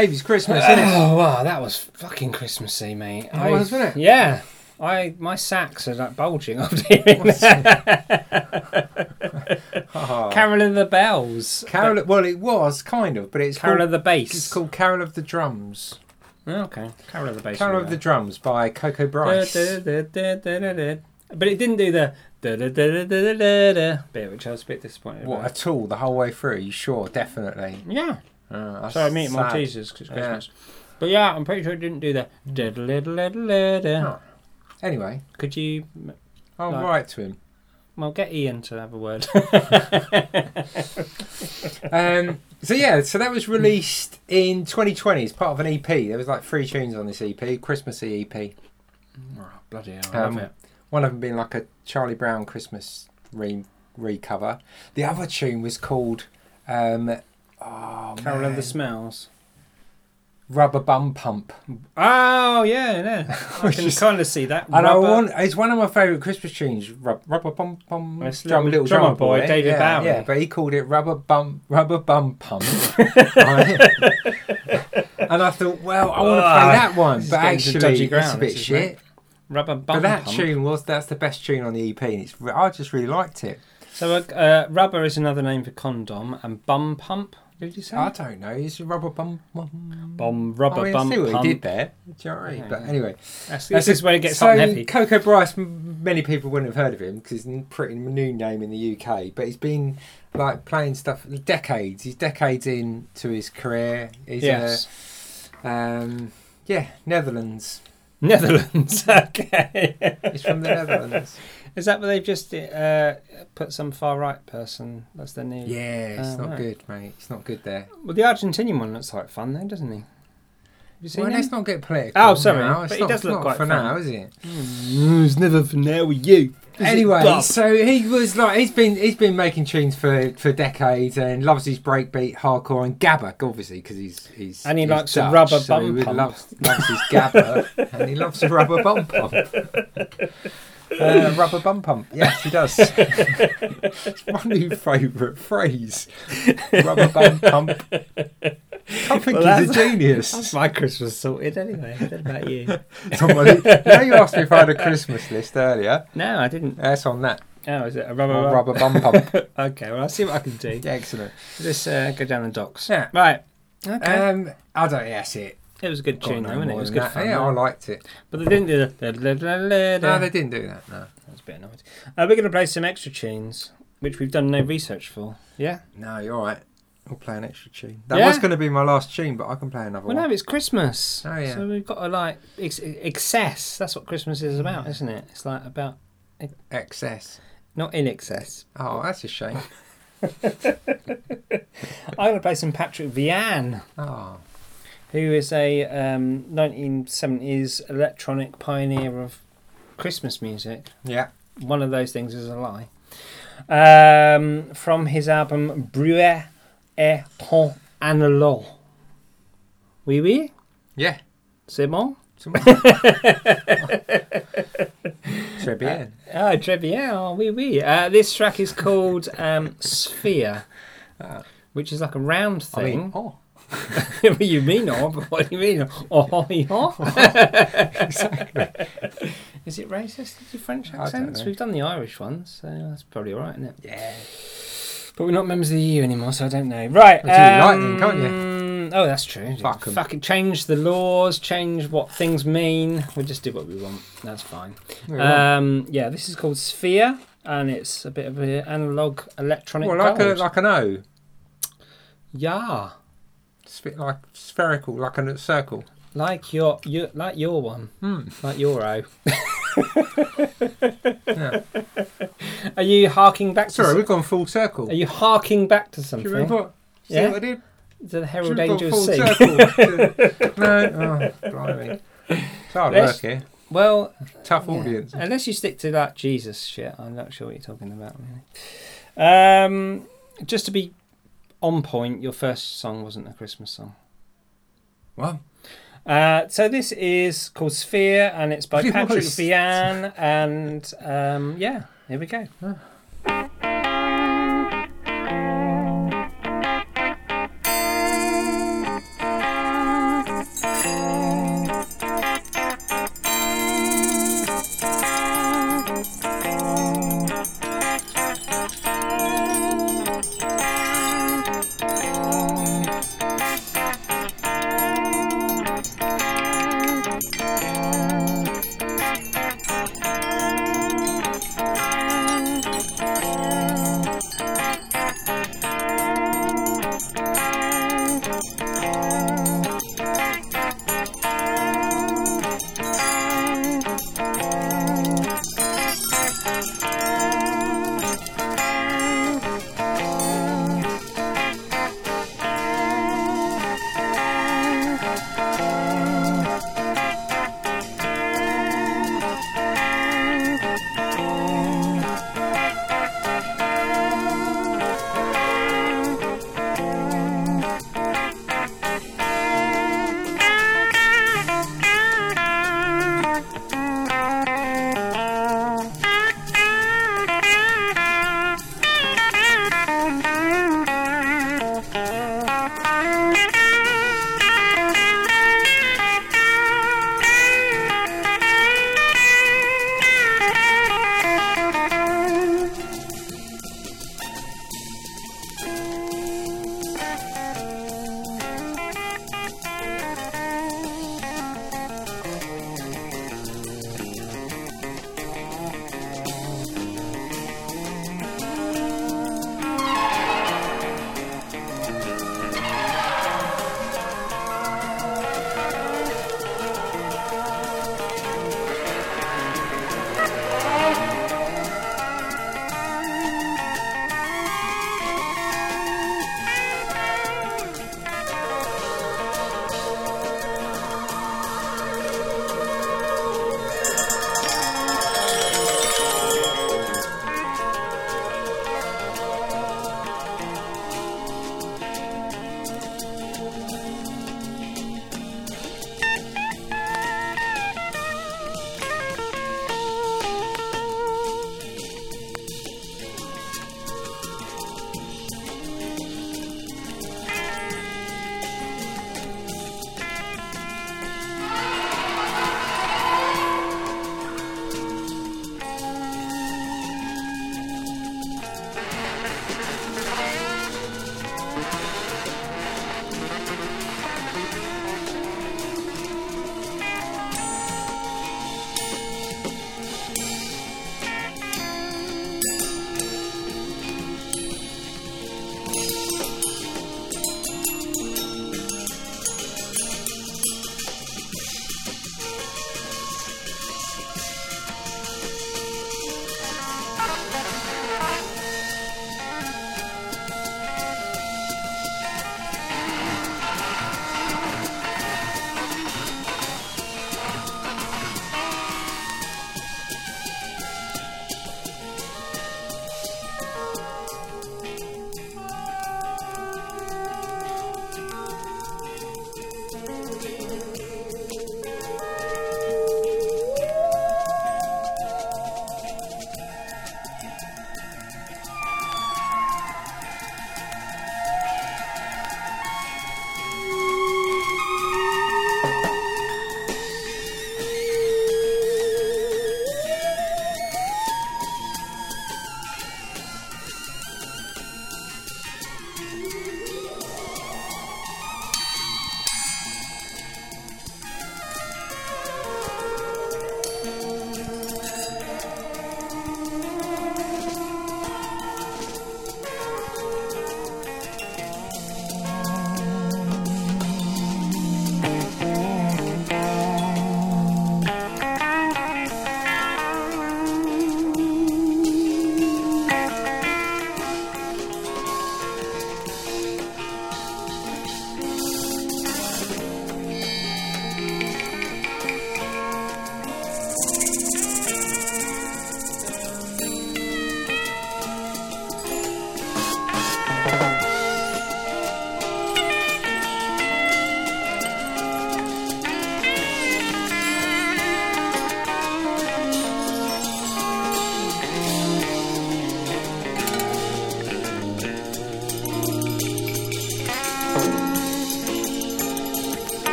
S2: Davy's Christmas, isn't it?
S3: Oh wow, that was fucking Christmassy, mate.
S2: It was, wasn't it?
S3: Yeah. I my sacks are like bulging after hearing that.
S2: Oh.
S3: Carol of the Bells.
S2: Carol. Well, it was kind of, but it's
S3: Carol
S2: called,
S3: of the Bass.
S2: It's called Carol of the Drums.
S3: Oh, okay. Carol of the Bass.
S2: Carol of the Drums by Coco Bryce.
S3: But it didn't do the da-da-da-da-da-da-da bit, which I was a bit disappointed
S2: What
S3: about.
S2: at all the whole way through? You sure? Definitely.
S3: Yeah.
S2: Oh, that's
S3: So I meet
S2: sad.
S3: Maltesers because
S2: Yeah.
S3: Christmas. But yeah, I'm pretty sure it didn't do.
S2: Oh. Anyway,
S3: Could you,
S2: I'll
S3: Like-
S2: write to him.
S3: well, get Ian to have a word. <laughs>
S2: Um, so yeah, so that was released in 2020 as part of an EP. There was like three tunes on this EP, Christmassy EP.
S3: oh, bloody hell, I
S2: Um,
S3: love it.
S2: One of them being like a Charlie Brown Christmas re recover. The other tune was called um, oh,
S3: Carol of
S2: man.
S3: the Smells.
S2: Rubber Bum Pump.
S3: Oh, yeah, yeah. <laughs> I can
S2: is-
S3: kind of see that.
S2: And I
S3: Rubber-
S2: want, it's one of my favourite Christmas tunes. Rub, rubber Bum Pum.
S3: It's
S2: Drum,
S3: little drummer boy, David
S2: yeah,
S3: Bowie.
S2: Yeah, but he called it Rubber Bum Rubber Bum Pump. Right? <laughs> <laughs> and I thought, well, I want to
S3: Ah,
S2: play that one, but
S3: getting to
S2: actually,
S3: dodgy
S2: it's
S3: ground,
S2: a bit shit.
S3: Rubber bum
S2: But that
S3: pump.
S2: tune was that's the best tune on the EP, and it's re- I just really liked it.
S3: So, uh, uh, rubber is another name for condom, and bum pump. Did you say?
S2: I don't know, He's a rubber bum bum.
S3: Bum rubber
S2: I mean,
S3: bum
S2: I see what
S3: pump.
S2: he did there. Do you know what I mean?
S3: Yeah.
S2: But anyway,
S3: That's,
S2: That's
S3: this is where it gets
S2: so
S3: hot heavy.
S2: Coco Bryce, m- many people wouldn't have heard of him because he's a pretty new name in the UK. But he's been like playing stuff decades. He's decades into his career. He's
S3: yes.
S2: uh, um, yeah, Netherlands.
S3: Netherlands. <laughs> okay.
S2: He's from the Netherlands.
S3: Is that where they've just uh, put some far right person? That's their new.
S2: Yeah, it's
S3: Oh,
S2: not
S3: right.
S2: good, mate. It's not good there.
S3: Well, the Argentinian one looks like fun, then, doesn't he? Have you seen
S2: Well,
S3: him?
S2: let's not get political.
S3: Oh, sorry,
S2: now.
S3: but
S2: It's
S3: he
S2: not,
S3: does
S2: it's
S3: look
S2: not
S3: quite
S2: for
S3: fun.
S2: now, is it?
S3: Mm, it's never for now with you.
S2: Anyway, so he was like he's been he's been making tunes for for decades and loves his breakbeat, hardcore, and gabba, obviously because he's he's
S3: And he
S2: he's
S3: likes a
S2: Dutch,
S3: rubber
S2: so
S3: bum
S2: he
S3: pump.
S2: Loves, loves his gabba, and he loves a rubber bum pump. <laughs> Uh, rubber bum pump, yes, he does. <laughs> it's my new favourite phrase. Rubber bum pump. I think
S3: Well,
S2: he's a genius.
S3: That's my Christmas sorted anyway. What about you? <laughs>
S2: Somebody, you know, you asked me if I had a Christmas list earlier.
S3: no, I didn't.
S2: That's on that.
S3: Oh, is it a rubber?
S2: Rubber bum pump. <laughs>
S3: Okay, well, I'll see what I can do.
S2: Yeah, excellent.
S3: Just uh, go down the docks.
S2: Yeah.
S3: Right. Okay.
S2: Um, I don't. Yeah, that's it.
S3: It was a good tune,
S2: no
S3: though, wasn't it? It was good
S2: that.
S3: fun.
S2: Yeah, I liked it.
S3: But they didn't do da.
S2: No, they didn't do that. No.
S3: that's a bit annoying. Uh, we're going to play some extra tunes, which we've done no research for. Yeah.
S2: No, you're right. I'll play an extra tune. That
S3: Yeah?
S2: was going to be my last tune, but I can play another one.
S3: Well, no, it's Christmas.
S2: Oh, yeah.
S3: So we've got to like ex- excess. That's what Christmas is about, isn't it? It's like about
S2: Excess.
S3: not in excess.
S2: Oh, that's a shame. <laughs>
S3: I'm going to play some Patrick Vian.
S2: Oh,
S3: who is a um, 1970s electronic pioneer of Christmas music.
S2: yeah.
S3: One of those things is a lie. Um, from his album Bruet et Pont Analog. Oui, oui,
S2: Yeah.
S3: c'est bon. <laughs>
S2: Très bien.
S3: Ah, très bien, oh, oui, oui. Uh, this track is called um, Sphere,
S2: Ah.
S3: which is like a round
S2: I
S3: thing.
S2: mean, oh, <laughs>
S3: what you mean, but What do you mean? Oh, oh, oh? <laughs> Is it racist? Is it French accents? We've done the Irish ones, so that's probably all right, isn't it?
S2: yeah.
S3: But we're not members of the EU anymore, so I don't know. Right.
S2: Well, do you like them, can't you?
S3: um, Oh, that's true.
S2: Fuck 'em.
S3: Fucking change the laws, change what things mean. We'll just do what we want. That's fine. Um, yeah, this is called Sphere, and it's a bit of an analog electronic
S2: well, like a like an O,
S3: yeah,
S2: Sph- like spherical, like a circle.
S3: like your, your like your one,
S2: Hmm.
S3: like your O. <laughs>
S2: Yeah.
S3: Are you harking back to?
S2: Sorry,
S3: some-
S2: we've gone full circle.
S3: Are you harking back to something?
S2: Do you remember? What, see
S3: Yeah.
S2: what I did?
S3: To the Herald
S2: Should have gone
S3: Angels sing?
S2: circle. <laughs> no, oh, blimey. It's hard
S3: Let's-
S2: work here.
S3: Well,
S2: Tough
S3: yeah.
S2: audience.
S3: Unless you stick to that Jesus shit, I'm not sure what you're talking about. Really. Um, just to be on point, your first song wasn't a Christmas song.
S2: Well,
S3: Uh, so this is called Sphere, and it's by Patrick. Vian, and um, yeah, here we go.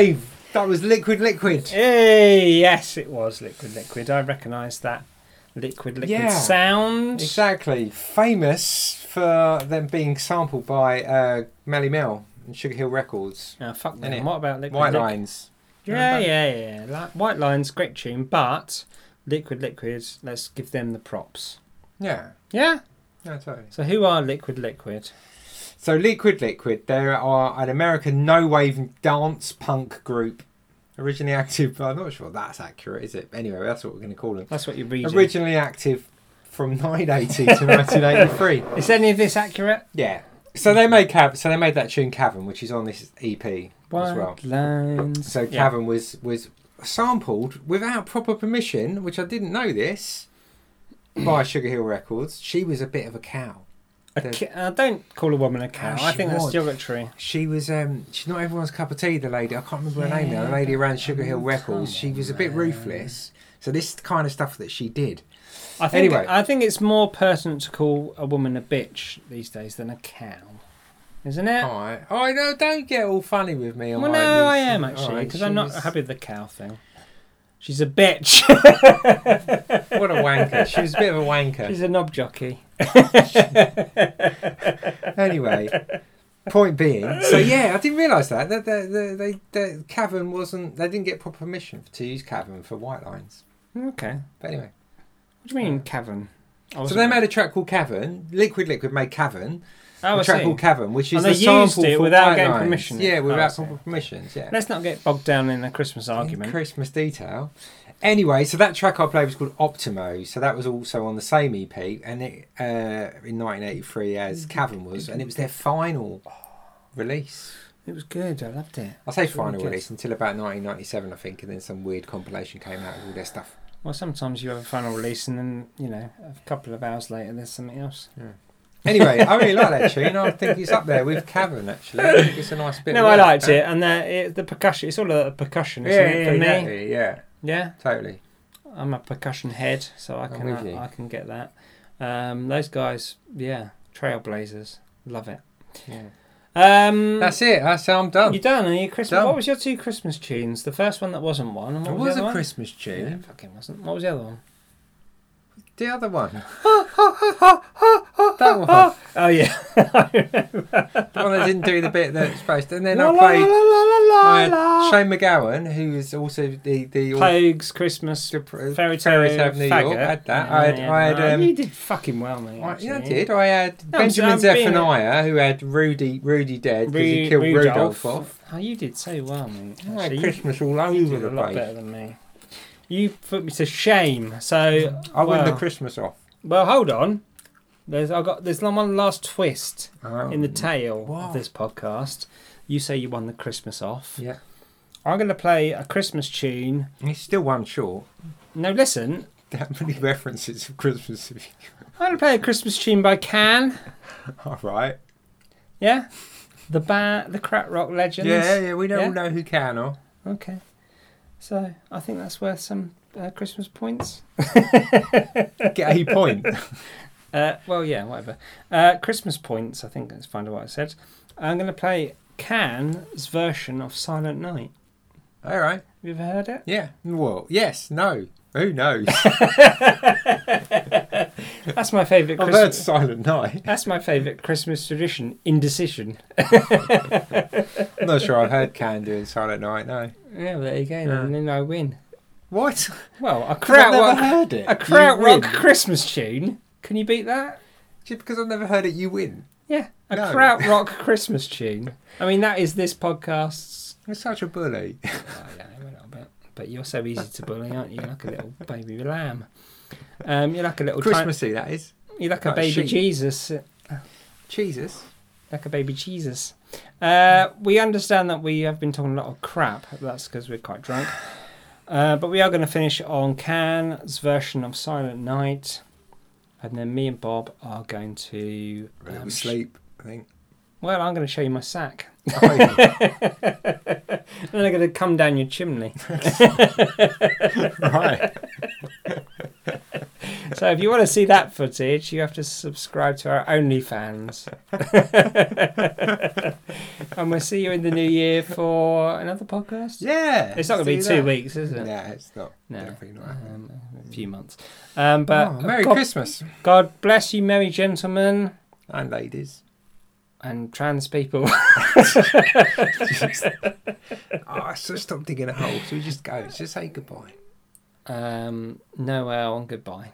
S2: Dave, that was Liquid Liquid.
S3: Hey, yes, it was Liquid Liquid. I recognise that Liquid Liquid
S2: Yeah.
S3: sound.
S2: Exactly. Famous for them being sampled by uh, Melle Mel and Sugar Hill Records.
S3: Oh, fuck them. What about Liquid
S2: White
S3: Liquid?
S2: Lines.
S3: Yeah,
S2: Remember?
S3: yeah, yeah. Like, White Lines, great tune, but Liquid Liquid, let's give them the props.
S2: Yeah.
S3: Yeah?
S2: Yeah, totally.
S3: So who are Liquid Liquid?
S2: So Liquid Liquid, they are an American no-wave dance punk group. Originally active, but I'm not sure that's accurate, is it? Anyway, that's what we're going to call them.
S3: That's what you're reading.
S2: Originally active from <laughs> 1980 to 1983.
S3: Is any of this accurate?
S2: Yeah. So they made Cav- so they made that tune Cavern, which is on this EP as well. So
S3: Yeah.
S2: Cavern was was sampled without proper permission, which I didn't know this, by Sugar Hill Records. She was a bit of a cow.
S3: A
S2: the-
S3: ca- uh, don't call a woman a cow.
S2: Oh,
S3: I think that's
S2: was.
S3: derogatory.
S2: She was um she's not everyone's cup of tea, the lady. I can't remember her name now. The lady around Sugar Hill Records. She was a bit ruthless. So this is the kind of stuff that she did.
S3: I think
S2: Anyway.
S3: I think it's more pertinent to call a woman a bitch these days than a cow, isn't it?
S2: Alright. Oh no, don't get all funny with me
S3: well, no, I am actually because
S2: she
S3: I'm not
S2: was-
S3: happy with the cow thing. She's a bitch. <laughs>
S2: What a wanker. She was a bit of a wanker.
S3: She's a knob jockey. <laughs>
S2: anyway, point being, so yeah, I didn't realise that that the, the, they the Cavern wasn't. They didn't get proper permission to use Cavern for White Lines.
S3: Okay.
S2: But anyway,
S3: What do you mean, cavern?
S2: So they made a track called Cavern. Liquid Liquid made Cavern.
S3: Oh, I
S2: track
S3: see.
S2: called Cavern, which is
S3: And
S2: the
S3: they used
S2: sample
S3: it
S2: for
S3: without getting permission?
S2: Yeah,
S3: Oh,
S2: without
S3: I see.
S2: proper permissions. Yeah.
S3: Let's not get bogged down in a Christmas argument.
S2: Christmas detail. Anyway, so that track I played was called Optimo. So that was also on the same EP, and it uh, in 1983 as Cavern was, and it was their final release.
S3: It was good. I loved it.
S2: I say final
S3: good.
S2: release until about 1997, I think, and then some weird compilation came out of all their stuff.
S3: Well, sometimes you have a final release, and then you know a couple of hours later, there's something else.
S2: Anyway, I really like that tune. I think it's up there with Cavern. Actually, I think it's a nice bit.
S3: no, I liked it, and the, it, the percussion. It's all a percussion, isn't
S2: Yeah,
S3: it?
S2: yeah,
S3: For me,
S2: yeah,
S3: yeah.
S2: totally.
S3: I'm a percussion head, so I can uh. I can get that. Um, those guys, yeah, trailblazers, love it.
S2: Yeah.
S3: Um,
S2: That's it. That's how I'm done.
S3: You done? Are you Christmas?
S2: Done.
S3: What was your two Christmas tunes? The first one that wasn't one, and what
S2: It
S3: was,
S2: was
S3: the
S2: a
S3: other
S2: Christmas
S3: one? Yeah,
S2: tune.
S3: fucking wasn't. What was the other one?
S2: The other one. <laughs> that one.
S3: Oh yeah.
S2: The one that didn't do the bit that it's supposed to. And then
S3: La,
S2: I
S3: la,
S2: played.
S3: la, la, la,
S2: had
S3: la.
S2: Shane MacGowan, who is also the the
S3: Plagues, Christmas,
S2: the
S3: Fairy
S2: Fairy
S3: Tale,
S2: Tale of New. York. I had that. I had.
S3: yeah.
S2: I had.
S3: Oh,
S2: Um,
S3: you did fucking well, mate.
S2: I, yeah, I
S3: actually.
S2: did. I had
S3: No, I'm
S2: Benjamin
S3: I'm being-
S2: Zephaniah, who had Rudie Rudie dead because he
S3: Ru-
S2: killed Rudolph, off.
S3: Oh, you did so well, mate.
S2: I had
S3: Actually, you-
S2: Christmas all
S3: you
S2: over
S3: did
S2: the
S3: a lot
S2: place.
S3: better than me. You put me to shame. So
S2: I win the Christmas off.
S3: well, hold on. There's I got there's one last twist oh. in the tail of this podcast. You say you won the Christmas off.
S2: Yeah,
S3: I'm going to play a Christmas tune.
S2: he's still one short.
S3: No, listen.
S2: That many references of Christmas.
S3: I'm going to play a Christmas tune by Can. <laughs>
S2: all right.
S3: Yeah, the band, the Crack Rock legends.
S2: Yeah, yeah, we don't
S3: Yeah?
S2: know who can or.
S3: Okay. So I think that's worth some uh, Christmas points. <laughs>
S2: Get a point. <laughs>
S3: Uh, well, yeah, whatever. Uh, Christmas points. I think let's find out what I said. I'm going to play Can's version of Silent Night.
S2: all right.
S3: Have you ever heard it?
S2: Yeah. Well, yes, no. Who knows? <laughs>
S3: That's my favourite
S2: I've heard
S3: Christmas.
S2: Silent Night.
S3: That's my favourite Christmas tradition. Indecision.
S2: I'm not sure I've heard Can doing Silent Night, no.
S3: Yeah, well, there you go.
S2: Yeah.
S3: And then I win.
S2: What?
S3: Well, a
S2: I've never heard it.
S3: a Kraut
S2: You
S3: Rock. Christmas tune. Can you beat that?
S2: Just because I've never heard it, you win.
S3: Yeah, a
S2: No.
S3: Kraut Rock Christmas tune. I mean, that is this podcast's.
S2: You're such a bully.
S3: Oh, yeah, a little bit. But you're so easy to bully, aren't you? You're like a little <laughs> baby lamb. Um, you're like a little.
S2: Christmassy, that is.
S3: you're like a baby
S2: sheep.
S3: Jesus.
S2: Jesus.
S3: Like a baby Jesus. Uh, we understand that we have been talking a lot of crap. That's because we're quite drunk. Uh, but we are going to finish on Can's version of Silent Night. And then me and Bob are going to.
S2: Um, sleep, I think.
S3: well, I'm going to show you my sack.
S2: And
S3: then <laughs> they're going to come down your chimney. <laughs>
S2: right. <laughs>
S3: so if you want to see that footage, you have to subscribe to our OnlyFans. and we'll see you in the new year for another podcast.
S2: Yeah.
S3: It's not going to be two
S2: that.
S3: weeks, is it?
S2: Yeah, it's not.
S3: No. Um, uh, a few months. Um, but
S2: oh, Merry
S3: God,
S2: Christmas.
S3: God bless you, merry gentlemen.
S2: And ladies
S3: and trans people. <laughs>
S2: Ah, just, oh, so stop digging a hole. So we just go. Just say goodbye.
S3: Um, Noel and uh, goodbye.